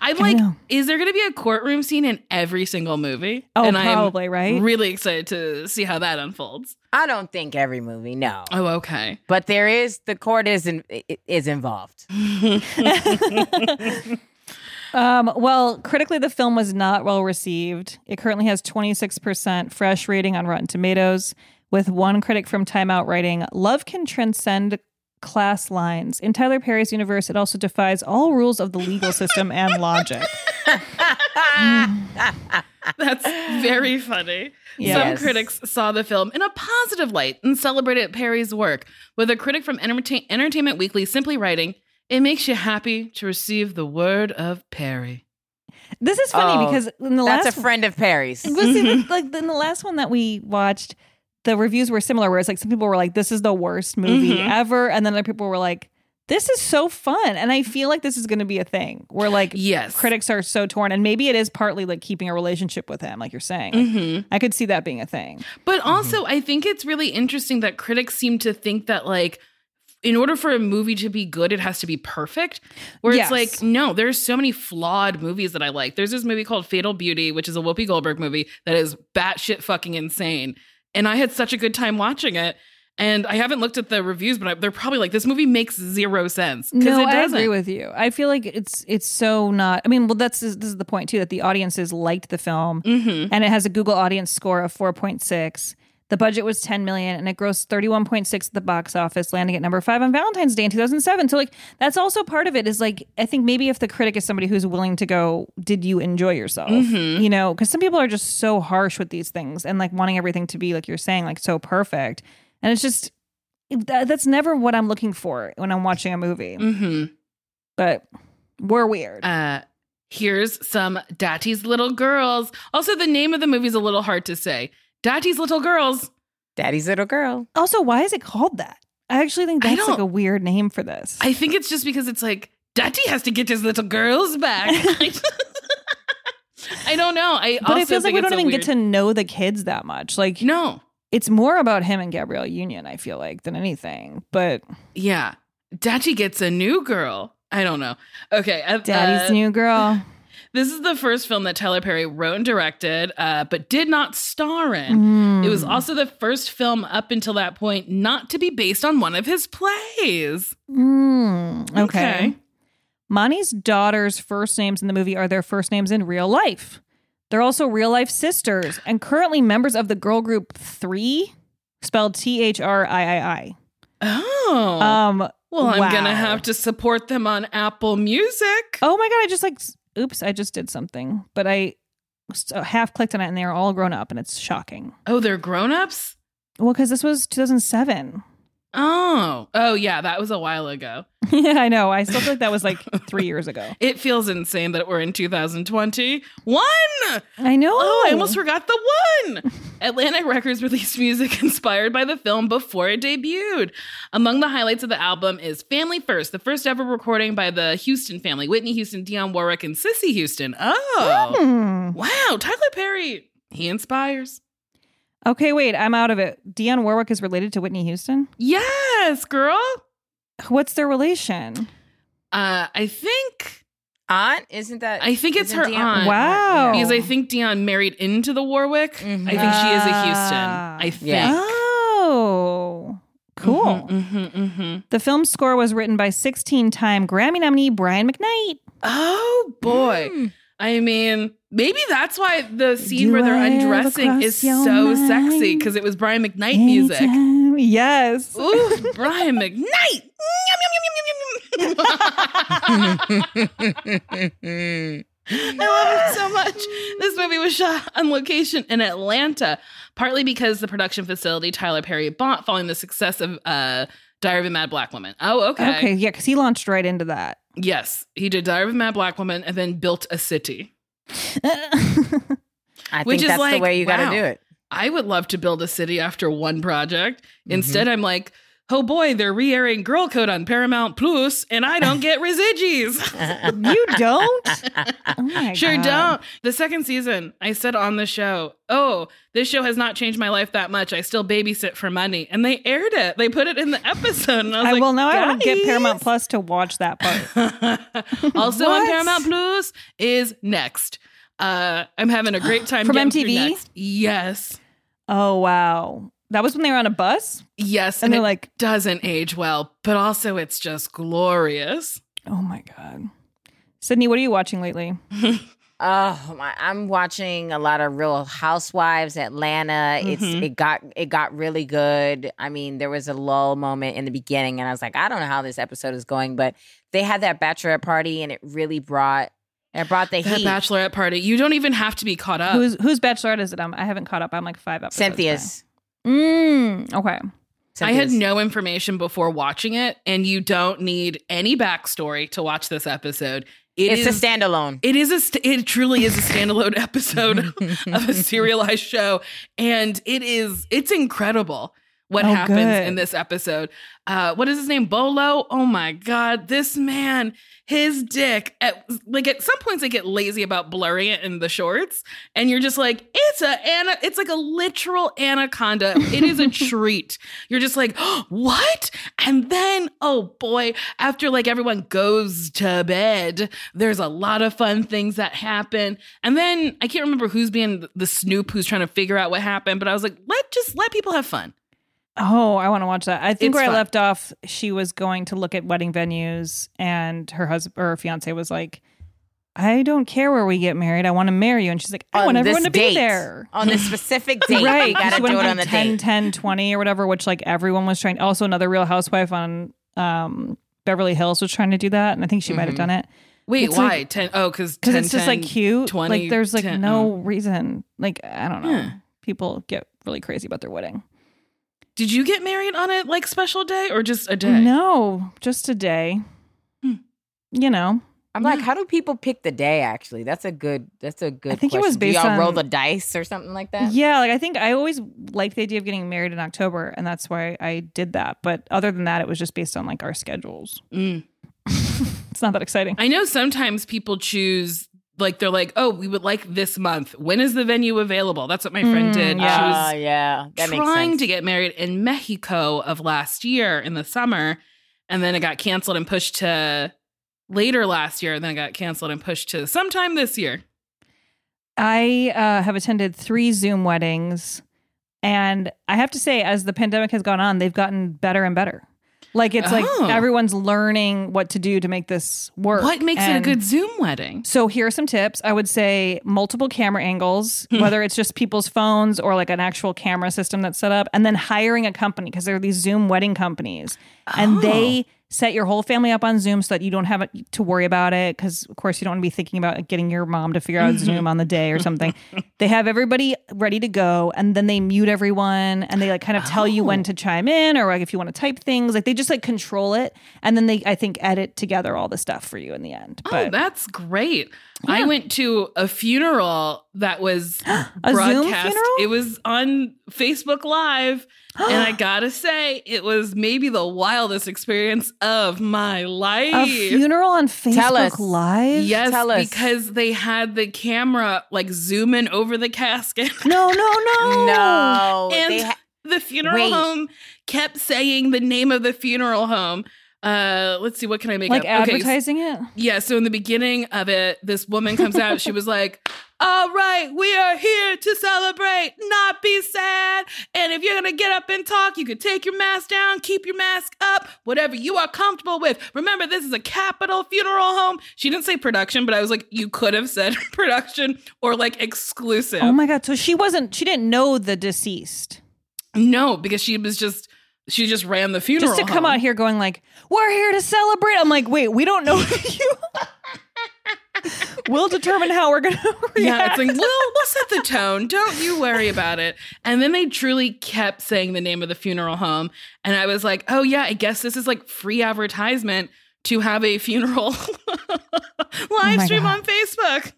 I'm like, is there going to be a courtroom scene in every single movie? Oh, and I'm probably, right? Really excited to see how that unfolds. I don't think every movie, no. Oh, okay. But there is the court is in, is involved. Um, well, critically, the film was not well received. It currently has 26% fresh rating on Rotten Tomatoes, with one critic from Time Out writing, Love can transcend class lines. In Tyler Perry's universe, it also defies all rules of the legal system and logic. That's very funny. Yes. Some critics saw the film in a positive light and celebrated Perry's work, with a critic from Entertain- Entertainment Weekly simply writing, It makes you happy to receive the word of Perry. This is funny Oh, because in the That's last a friend of Perry's. Well, see, the- like in the last one that we watched, the reviews were similar. Where it's like some people were like, "This is the worst movie Mhm. ever," and then other people were like, "This is so fun." And I feel like this is going to be a thing where like Yes. critics are so torn, and maybe it is partly like keeping a relationship with him, like you're saying. Like, Mhm. I could see that being a thing. But also, I think it's really interesting that critics seem to think that, like, in order for a movie to be good, it has to be perfect. Where Yes. it's like, no, there's so many flawed movies that I like. There's this movie called Fatal Beauty, which is a Whoopi Goldberg movie that is batshit fucking insane. And I had such a good time watching it. And I haven't looked at the reviews, but I, they're probably like, this movie makes zero sense. No, it I agree with you. I feel like it's it's so not. I mean, well, that's this is the point too that the audiences liked the film, Mhm. and it has a Google audience score of four point six. The budget was 10 million and it grossed 31.6 at the box office, landing at number five on Valentine's Day in 2007. So, like, that's also part of it is like, I think maybe if the critic is somebody who's willing to go, Did you enjoy yourself? Mhm. You know, because some people are just so harsh with these things and like wanting everything to be, like you're saying, like so perfect. And it's just, that, that's never what I'm looking for when I'm watching a movie. Mm-hmm. But we're weird. Uh, here's some Daddy's Little Girls. Also, the name of the movie is a little hard to say. Daddy's Little Girls. Daddy's little girl. also, why is it called that? I actually think that's like a weird name for this. I think it's just because it's like Daddy has to get his little girls back. I don't know. I but also it feels like we don't even weird- get to know the kids that much. Like, No. it's more about him and Gabrielle Union, I feel like, than anything. But Yeah, Daddy gets a new girl. I don't know. Okay, uh, Daddy's uh, new girl. This is the first film that Tyler Perry wrote and directed, uh, but did not star in. It was Mm. also the first film up until that point not to be based on one of his plays. Mm, okay. Okay. Monty's daughter's first names in the movie are their first names in real life. They're also real life sisters and currently members of the girl group Three, spelled T H R I I I. Oh. Um, well, I'm going to have to support them on Apple Music. Oh my god! I just like, oops! I just did something, but I uh, half clicked on it, and they're all grown up, and it's shocking. Oh, they're grown ups? Well, because this was 2007. Oh, oh yeah, that was a while ago. yeah, I know. I still feel like that was like three years ago. It feels insane that we're in 2020. One. I know. Oh, I almost forgot the one. Atlantic Records released music inspired by the film before it debuted. Among the highlights of the album is Family First, the first ever recording by the Houston family Whitney Houston, Dionne Warwick, and Cissy Houston. Oh, Hmm. wow. Tyler Perry, he inspires. Okay, wait, I'm out of it. Dionne Warwick is related to Whitney Houston? Yes, girl. What's their relation? Uh, I think. Aunt, isn't that? I think it's her Dionne- aunt. Wow. Because I think Dionne married into the Warwick. I think she is a Houston. I think. Yeah. Oh, cool. Mm-hmm, mm-hmm. The film's score was written by 16 time Grammy nominee Brian McKnight. Oh boy. Hmm. I mean, maybe that's why the scene Do where they're I undressing is so mind? sexy because it was Brian McKnight music. Yes. Ooh, Brian McKnight. I love it so much. This movie was shot on location in Atlanta, partly because the production facility Tyler Perry bought following the success of uh, Diary of a Mad Black Woman. Oh, okay. Okay, yeah, because he launched right into that. Yes, he did Diary of a Mad Black Woman and then built a city. I Which think is that's like, the way you got to do it. I would love to build a city after one project. Mm-hmm. Instead, I'm like, oh boy, they're re-airing Girl Code on Paramount Plus, and I don't get residues. you don't? Oh my sure God. don't. The second season, I said on the show, oh, this show has not changed my life that much. I still babysit for money. And they aired it. They put it in the episode. And I was I like, will now I will get Paramount Plus to watch that part. also on Paramount Plus is next. Uh, I'm having a great time From MTV? Yes. Oh wow. That was when they were on a bus? Yes, And and, they're it like- doesn't age well, but also it's just glorious. Oh my god. Sydnee, what are you watching lately? Oh my! I'm watching a lot of Real Housewives Atlanta. It's Mhm. it got it got really good. I mean, there was a lull moment in the beginning, and I was like, I don't know how this episode is going, but they had that bachelorette party, and it really brought it brought the That heat. bachelorette party, you don't even have to be caught up. Who's whose bachelorette is it? Um, I haven't caught up. I'm like five episodes. Cynthia's. Behind. Mm, okay. I had no information before watching it, and you don't need any backstory to watch this episode. It It's is- a standalone. It is a. St- it truly is a standalone episode of a serialized show, and it is. It's incredible what Oh, happens good. in this episode. Uh, what is his name? Bolo. Oh my god, this man, his dick. At, like at some points, I get lazy about blurring it in the shorts, and you're just like, it's a ana. It's like a literal anaconda. It is a treat. You're just like, what? And then, oh boy, after like everyone goes to bed, there's a lot of fun things that happen. And then I can't remember who's being the snoop who's trying to figure out what happened, but I was like, let just let people have fun. Oh, I want to watch that. I think It's where I left off, she was going to look at wedding venues, and her husband or her fiance was like, "I don't care where we get married. I want to marry you." And she's like, "I On want everyone to be there." on this specific date. right. you gotta she do it on the 10, date. 10, 20 or whatever, which like everyone was trying. Also, another Real Housewife on um, Beverly Hills was trying to do that, and I think she might have Mhm. done it. Wait, It's why? like- 10 oh, because Because it's just like cute. 20, like there's like 10, no oh. reason. Like I don't know. Yeah. People get really crazy about their wedding. Did you get married on a like special day or just a day? No, just a day. Hmm. You know, I'm like, how do people pick the day? Actually, that's a good. That's a good. I think it was question. Do based y'all roll the dice or something like that. Yeah, like I think I always liked the idea of getting married in October, and that's why I did that. But other than that, it was just based on like our schedules. Mm. It's not that exciting. I know sometimes people choose like they're like, oh, we would like this month. When is the venue available? That's what my friend Mm, did. yeah. She was yeah, that makes trying sense. to get married in Mexico of last year in the summer, and then it got canceled and pushed to later last year. And then it got canceled and pushed to sometime this year. I uh, have attended three Zoom weddings, and I have to say, as the pandemic has gone on, they've gotten better and better. Like it's like Oh. everyone's learning what to do to make this work. What makes it a And- good Zoom wedding? So here are some tips. I would say multiple camera angles, Hmm. whether it's just people's phones or like an actual camera system that's set up, and then hiring a company because there are these Zoom wedding companies, Oh. and they set your whole family up on Zoom so that you don't have to worry about it. Because of course you don't want to be thinking about getting your mom to figure out Mm-hmm. Zoom on the day or something. they have everybody ready to go, and then they mute everyone, and they like kind of tell you Oh. when to chime in or like if you want to type things. Like they just like control it, and then they I think edit together all the stuff for you in the end. Oh, But that's great. I went to a funeral that was A Zoom broadcast. funeral? It was on Facebook Live. And I gotta say, it was maybe the wildest experience of my life. a funeral on Facebook Live. Yes, Tell us. because they had the camera like zooming over the casket. No, no, no, No, and ha- the funeral Wait. home kept saying the name of the funeral home. Uh, let's see, what can I make Like up? Okay, advertising it. yeah, so in the beginning of it, this woman comes out. she was like, All right, we are here to celebrate, not be sad. And if you're to get up and talk, you can take your mask down, keep your mask up, whatever you are comfortable with. Remember, this is a capital funeral home. She didn't say production, but I was like, You could have said production or like exclusive. Oh my god! So she wasn't. She didn't know the deceased. no, because she was just, she just ran the funeral. Just to come home. out here going like, "We're here to celebrate." I'm like, wait, we don't know you. we'll determine how we're gonna. React. Yeah, it's like, well, we'll set the tone. Don't you worry about it. And then they truly kept saying the name of the funeral home. And I was like, oh, yeah, I guess this is like free advertisement to have a funeral oh live my stream God. on Facebook.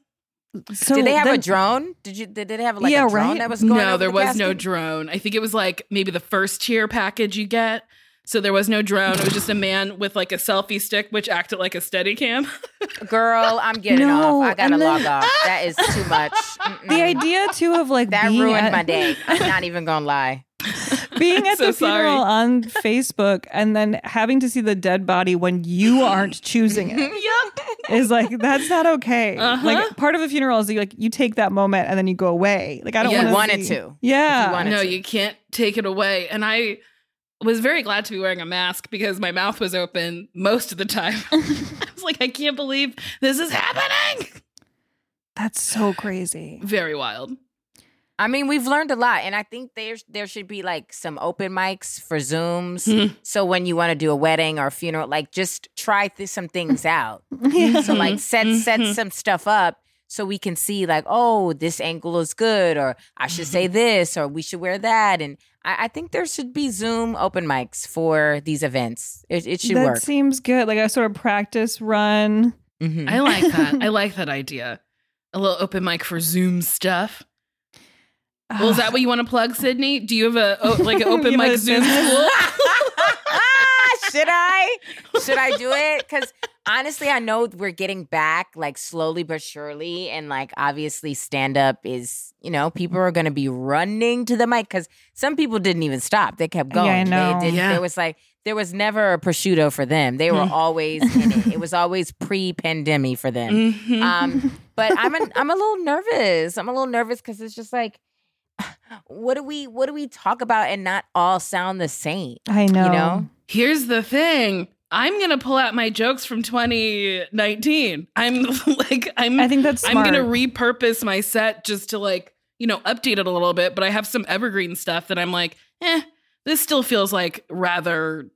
So did they have a drone? Did you? Did they have like Yeah, a drone right? that was going? No, there the was no drone. I think it was like maybe the first tier package you get. So there was no drone. It was just a man with like a selfie stick, which acted like a steady cam. Girl, I'm getting No, off. I gotta then- log off. That is too much. Mm-mm. The idea too of like that ruined at, my day. I'm not even gonna lie. being at So the funeral sorry. on Facebook and then having to see the dead body when you aren't choosing it yep. is like that's not okay. Uh-huh. Like part of a funeral is you like you take that moment and then you go away. Like I don't Yeah. want You wanted see- to. Yeah. You wanted no, to. you can't take it away. And I was very glad to be wearing a mask because my mouth was open most of the time. I was like, I can't believe this is happening. That's so crazy. Very wild. I mean, we've learned a lot, and I think there's there should be like some open mics for Zooms. Mhm. So when you want to do a wedding or a funeral, like just try th- some things out. Yeah. So like set set Mhm. some stuff up so we can see like, oh, this angle is good, or I should say this, or we should wear that. And I, I think there should be Zoom open mics for these events. It, it should that work. seems good. Like a sort of practice run. I like that. I like that idea. A little open mic for Zoom stuff. Well, is that what you want to plug, Sydnee? Do you have a oh, like an open mic Zoom business? school? should I? Should I do it? Because honestly, I know we're getting back like slowly but surely. And like obviously, stand up is, you know, people are going to be running to the mic because some people didn't even stop. They kept going. Yeah, I going. know. They did, Yeah. There was like, there was never a prosciutto for them. They were Hmm. always in it. It was always pre pandemic for them. Mhm. Um, but I'm a, I'm a little nervous. I'm a little nervous because it's just like, what do we what do we talk about and not all sound the same? I know. You know? Here's the thing. I'm gonna pull out my jokes from 2019. I'm like, I'm. I think that's I'm gonna repurpose my set just to like, you know, update it a little bit. But I have some evergreen stuff that I'm like, eh, this still feels like rather.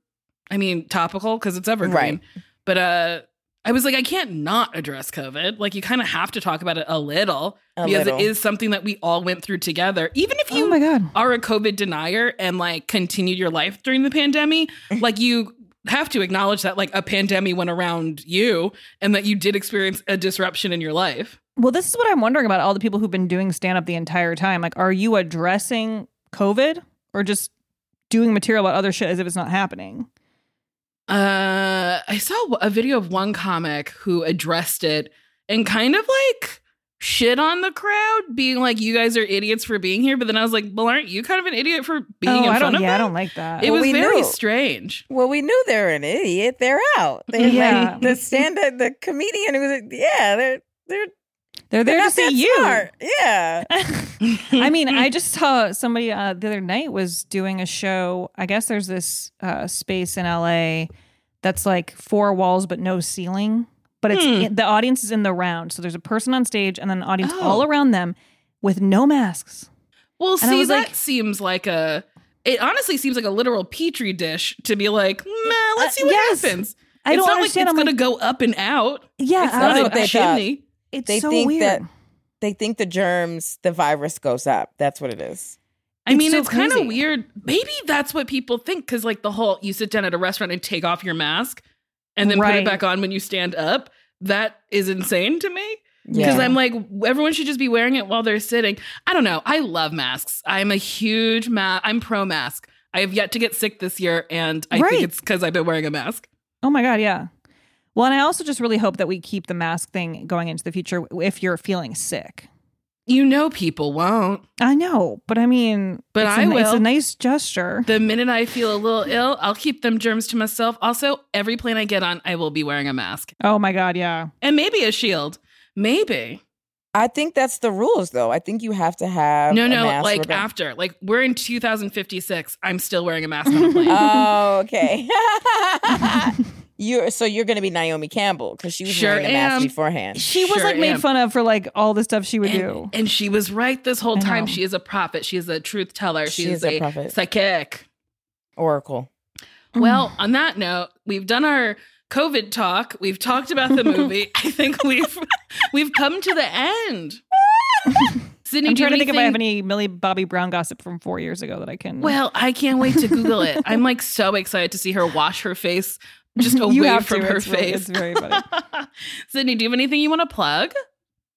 I mean, topical because it's evergreen. Right. But uh, I was like, I can't not address COVID. Like, you kind of have to talk about it a little A because little. it is something that we all went through together. Even if oh you Oh my god. are a COVID denier and like continued your life during the pandemic, like you have to acknowledge that like a pandemic went around you and that you did experience a disruption in your life. Well, this is what I'm wondering about all the people who've been doing stand up the entire time. Like, are you addressing COVID or just doing material about other shit as if it's not happening? Uh, I saw a video of one comic who addressed it and kind of like shit on the crowd, being like, "You guys are idiots for being here." But then I was like, "Well, aren't you kind of an idiot for being oh, in I front don't. of Yeah, I don't like that. It Well, was very knew. strange. Well, we knew they're an idiot. They're out. They're Yeah. like the stand up, the comedian who was like, yeah, they're they're They're there to see you. smart. Yeah. I mean, I just saw somebody uh, the other night was doing a show. I guess there's this uh, space in LA that's like four walls but no ceiling. But it's Hmm. the audience is in the round, so there's a person on stage and then an audience Oh. all around them with no masks. Well, And see, that like- seems like a it honestly seems like a literal petri dish to be like, nah, let's see what yes. happens. I it's don't not understand. like I'm it's going to go up and out. Yeah, it's I not a thought. chimney. It's they so think weird. that they think the germs, the virus goes up. That's what it is. I It's mean, so it's kind of weird. Maybe that's what people think because, like, the whole you sit down at a restaurant and take off your mask and then put it back on when you stand up. That is insane to me because Yeah. I'm like, everyone should just be wearing it while they're sitting. I don't know. I love masks. I'm a huge mask. I'm pro mask. I have yet to get sick this year, and I Right. think it's because I've been wearing a mask. Oh my god, yeah. Well, and I also just really hope that we keep the mask thing going into the future if you're feeling sick. You know, people won't. I know, but I mean, But it's I a, It's a nice gesture. The minute I feel a little ill, I'll keep them germs to myself. Also, every plane I get on, I will be wearing a mask Oh my god, yeah. and maybe a shield. Maybe. I think that's the rules, though. I think you have to have No, a no, mask like regard- after. Like we're in 2056. I'm still wearing a mask on a plane. Oh, okay. you're so you're gonna be Naomi Campbell because she was Sure wearing a mask beforehand. She was Sure like made am. fun of for like all the stuff she would do. and, and she was right this whole I time. know. She is a prophet. She is a truth teller. She, She is, is a a, prophet. psychic. Oracle. Well, on that note, we've done our COVID talk. We've talked about the movie. I think we've we've come to the end. Sydnee, I'm you trying to think if I have any Millie Bobby Brown gossip from four years ago that I can. Well, I can't wait to Google it. I'm like so excited to see her wash her face just away you have from to. her It's really- face. it's very funny. Sydnee, do you have anything you want to plug?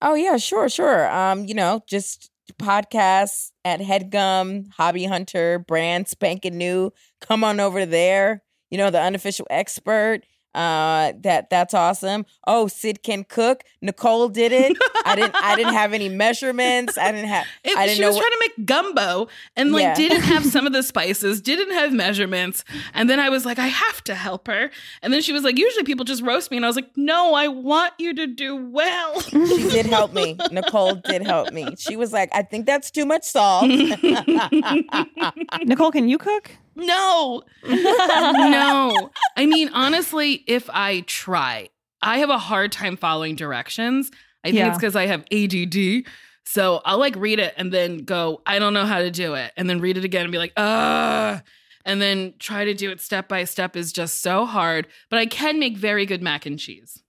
Oh yeah, sure, sure. Um, you know, just podcasts at Headgum, Hobby Hunter, brand spanking new. Come on over there. You know, the unofficial expert. Uh, that that's awesome. Oh, Sid can cook. Nicole did it. I didn't. I didn't have any measurements. I didn't have. It- I didn't she know. was what- trying to make gumbo and like Yeah. didn't have some of the spices, didn't have measurements. And then I was like, I have to help her. And then she was like, usually people just roast me. And I was like, no, I want you to do well. she did help me. Nicole did help me. She was like, I think that's too much salt. Nicole, can you cook? No, no. I mean, honestly, if I try, I have a hard time following directions. I think Yeah. it's because I have ADD. So I'll like read it and then go, I don't know how to do it. And then read it again and be like, ah. And then try to do it step by step is just so hard. But I can make very good mac and cheese.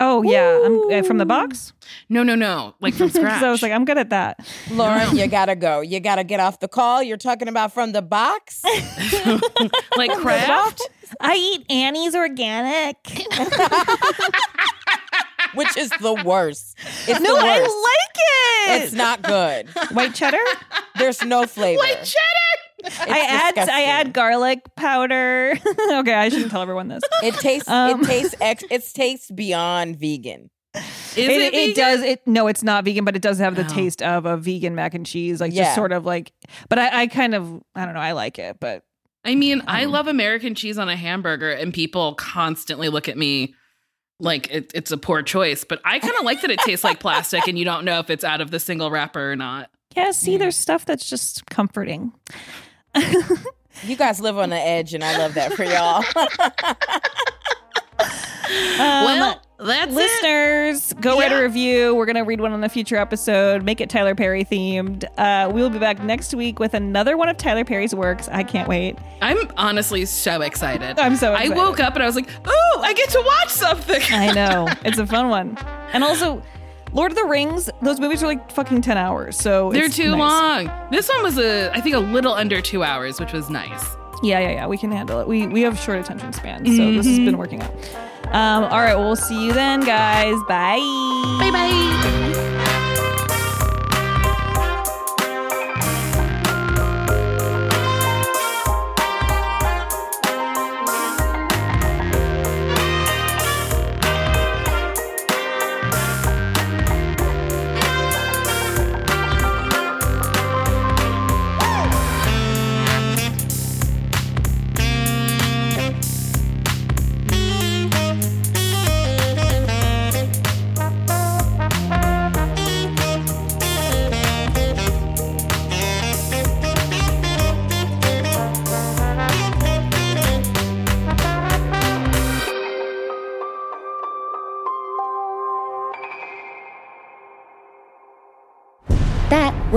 Oh yeah, I'm uh, from the box. No, no, no. Like from scratch. so I was like, I'm good at that. Lauren, you gotta go. You gotta get off the call. You're talking about from the box. like Kraft. I eat Annie's organic. which is the worst. It's no, the I like it. It's not good. White cheddar. There's no flavor. White cheddar. I add disgusting. I add garlic powder. okay, I shouldn't tell everyone this. It tastes. Um, it tastes. Ex, it tastes beyond vegan. Is it, it, it does it no it's not vegan but it does have the Oh. taste of a vegan mac and cheese like Yeah. just sort of like but I, I kind of i don't know i like it but I mean, I love American cheese on a hamburger, and people constantly look at me like it, it's a poor choice. But I kind of like that it tastes like plastic, and you don't know if it's out of the single wrapper or not. yeah see there's stuff that's just comforting You guys live on the edge, and I love that for y'all. Um, well, that's it. listeners go write a review. We're gonna read one on a future episode. Make it tyler perry themed. Uh, we will be back next week with another one of tyler perry's works. I can't wait. I'm honestly so excited. I'm so I woke up and I was like, "Oh, I get to watch something." i know. It's a fun one. And also lord of the rings those movies are like fucking 10 hours so They're it's too nice. long. This one was a, I think, a little under two hours, which was nice. Yeah, yeah, yeah. We can handle it. We we have short attention spans, so this has been working out. Um, all right, well, we'll see you then, guys. Bye. Bye bye.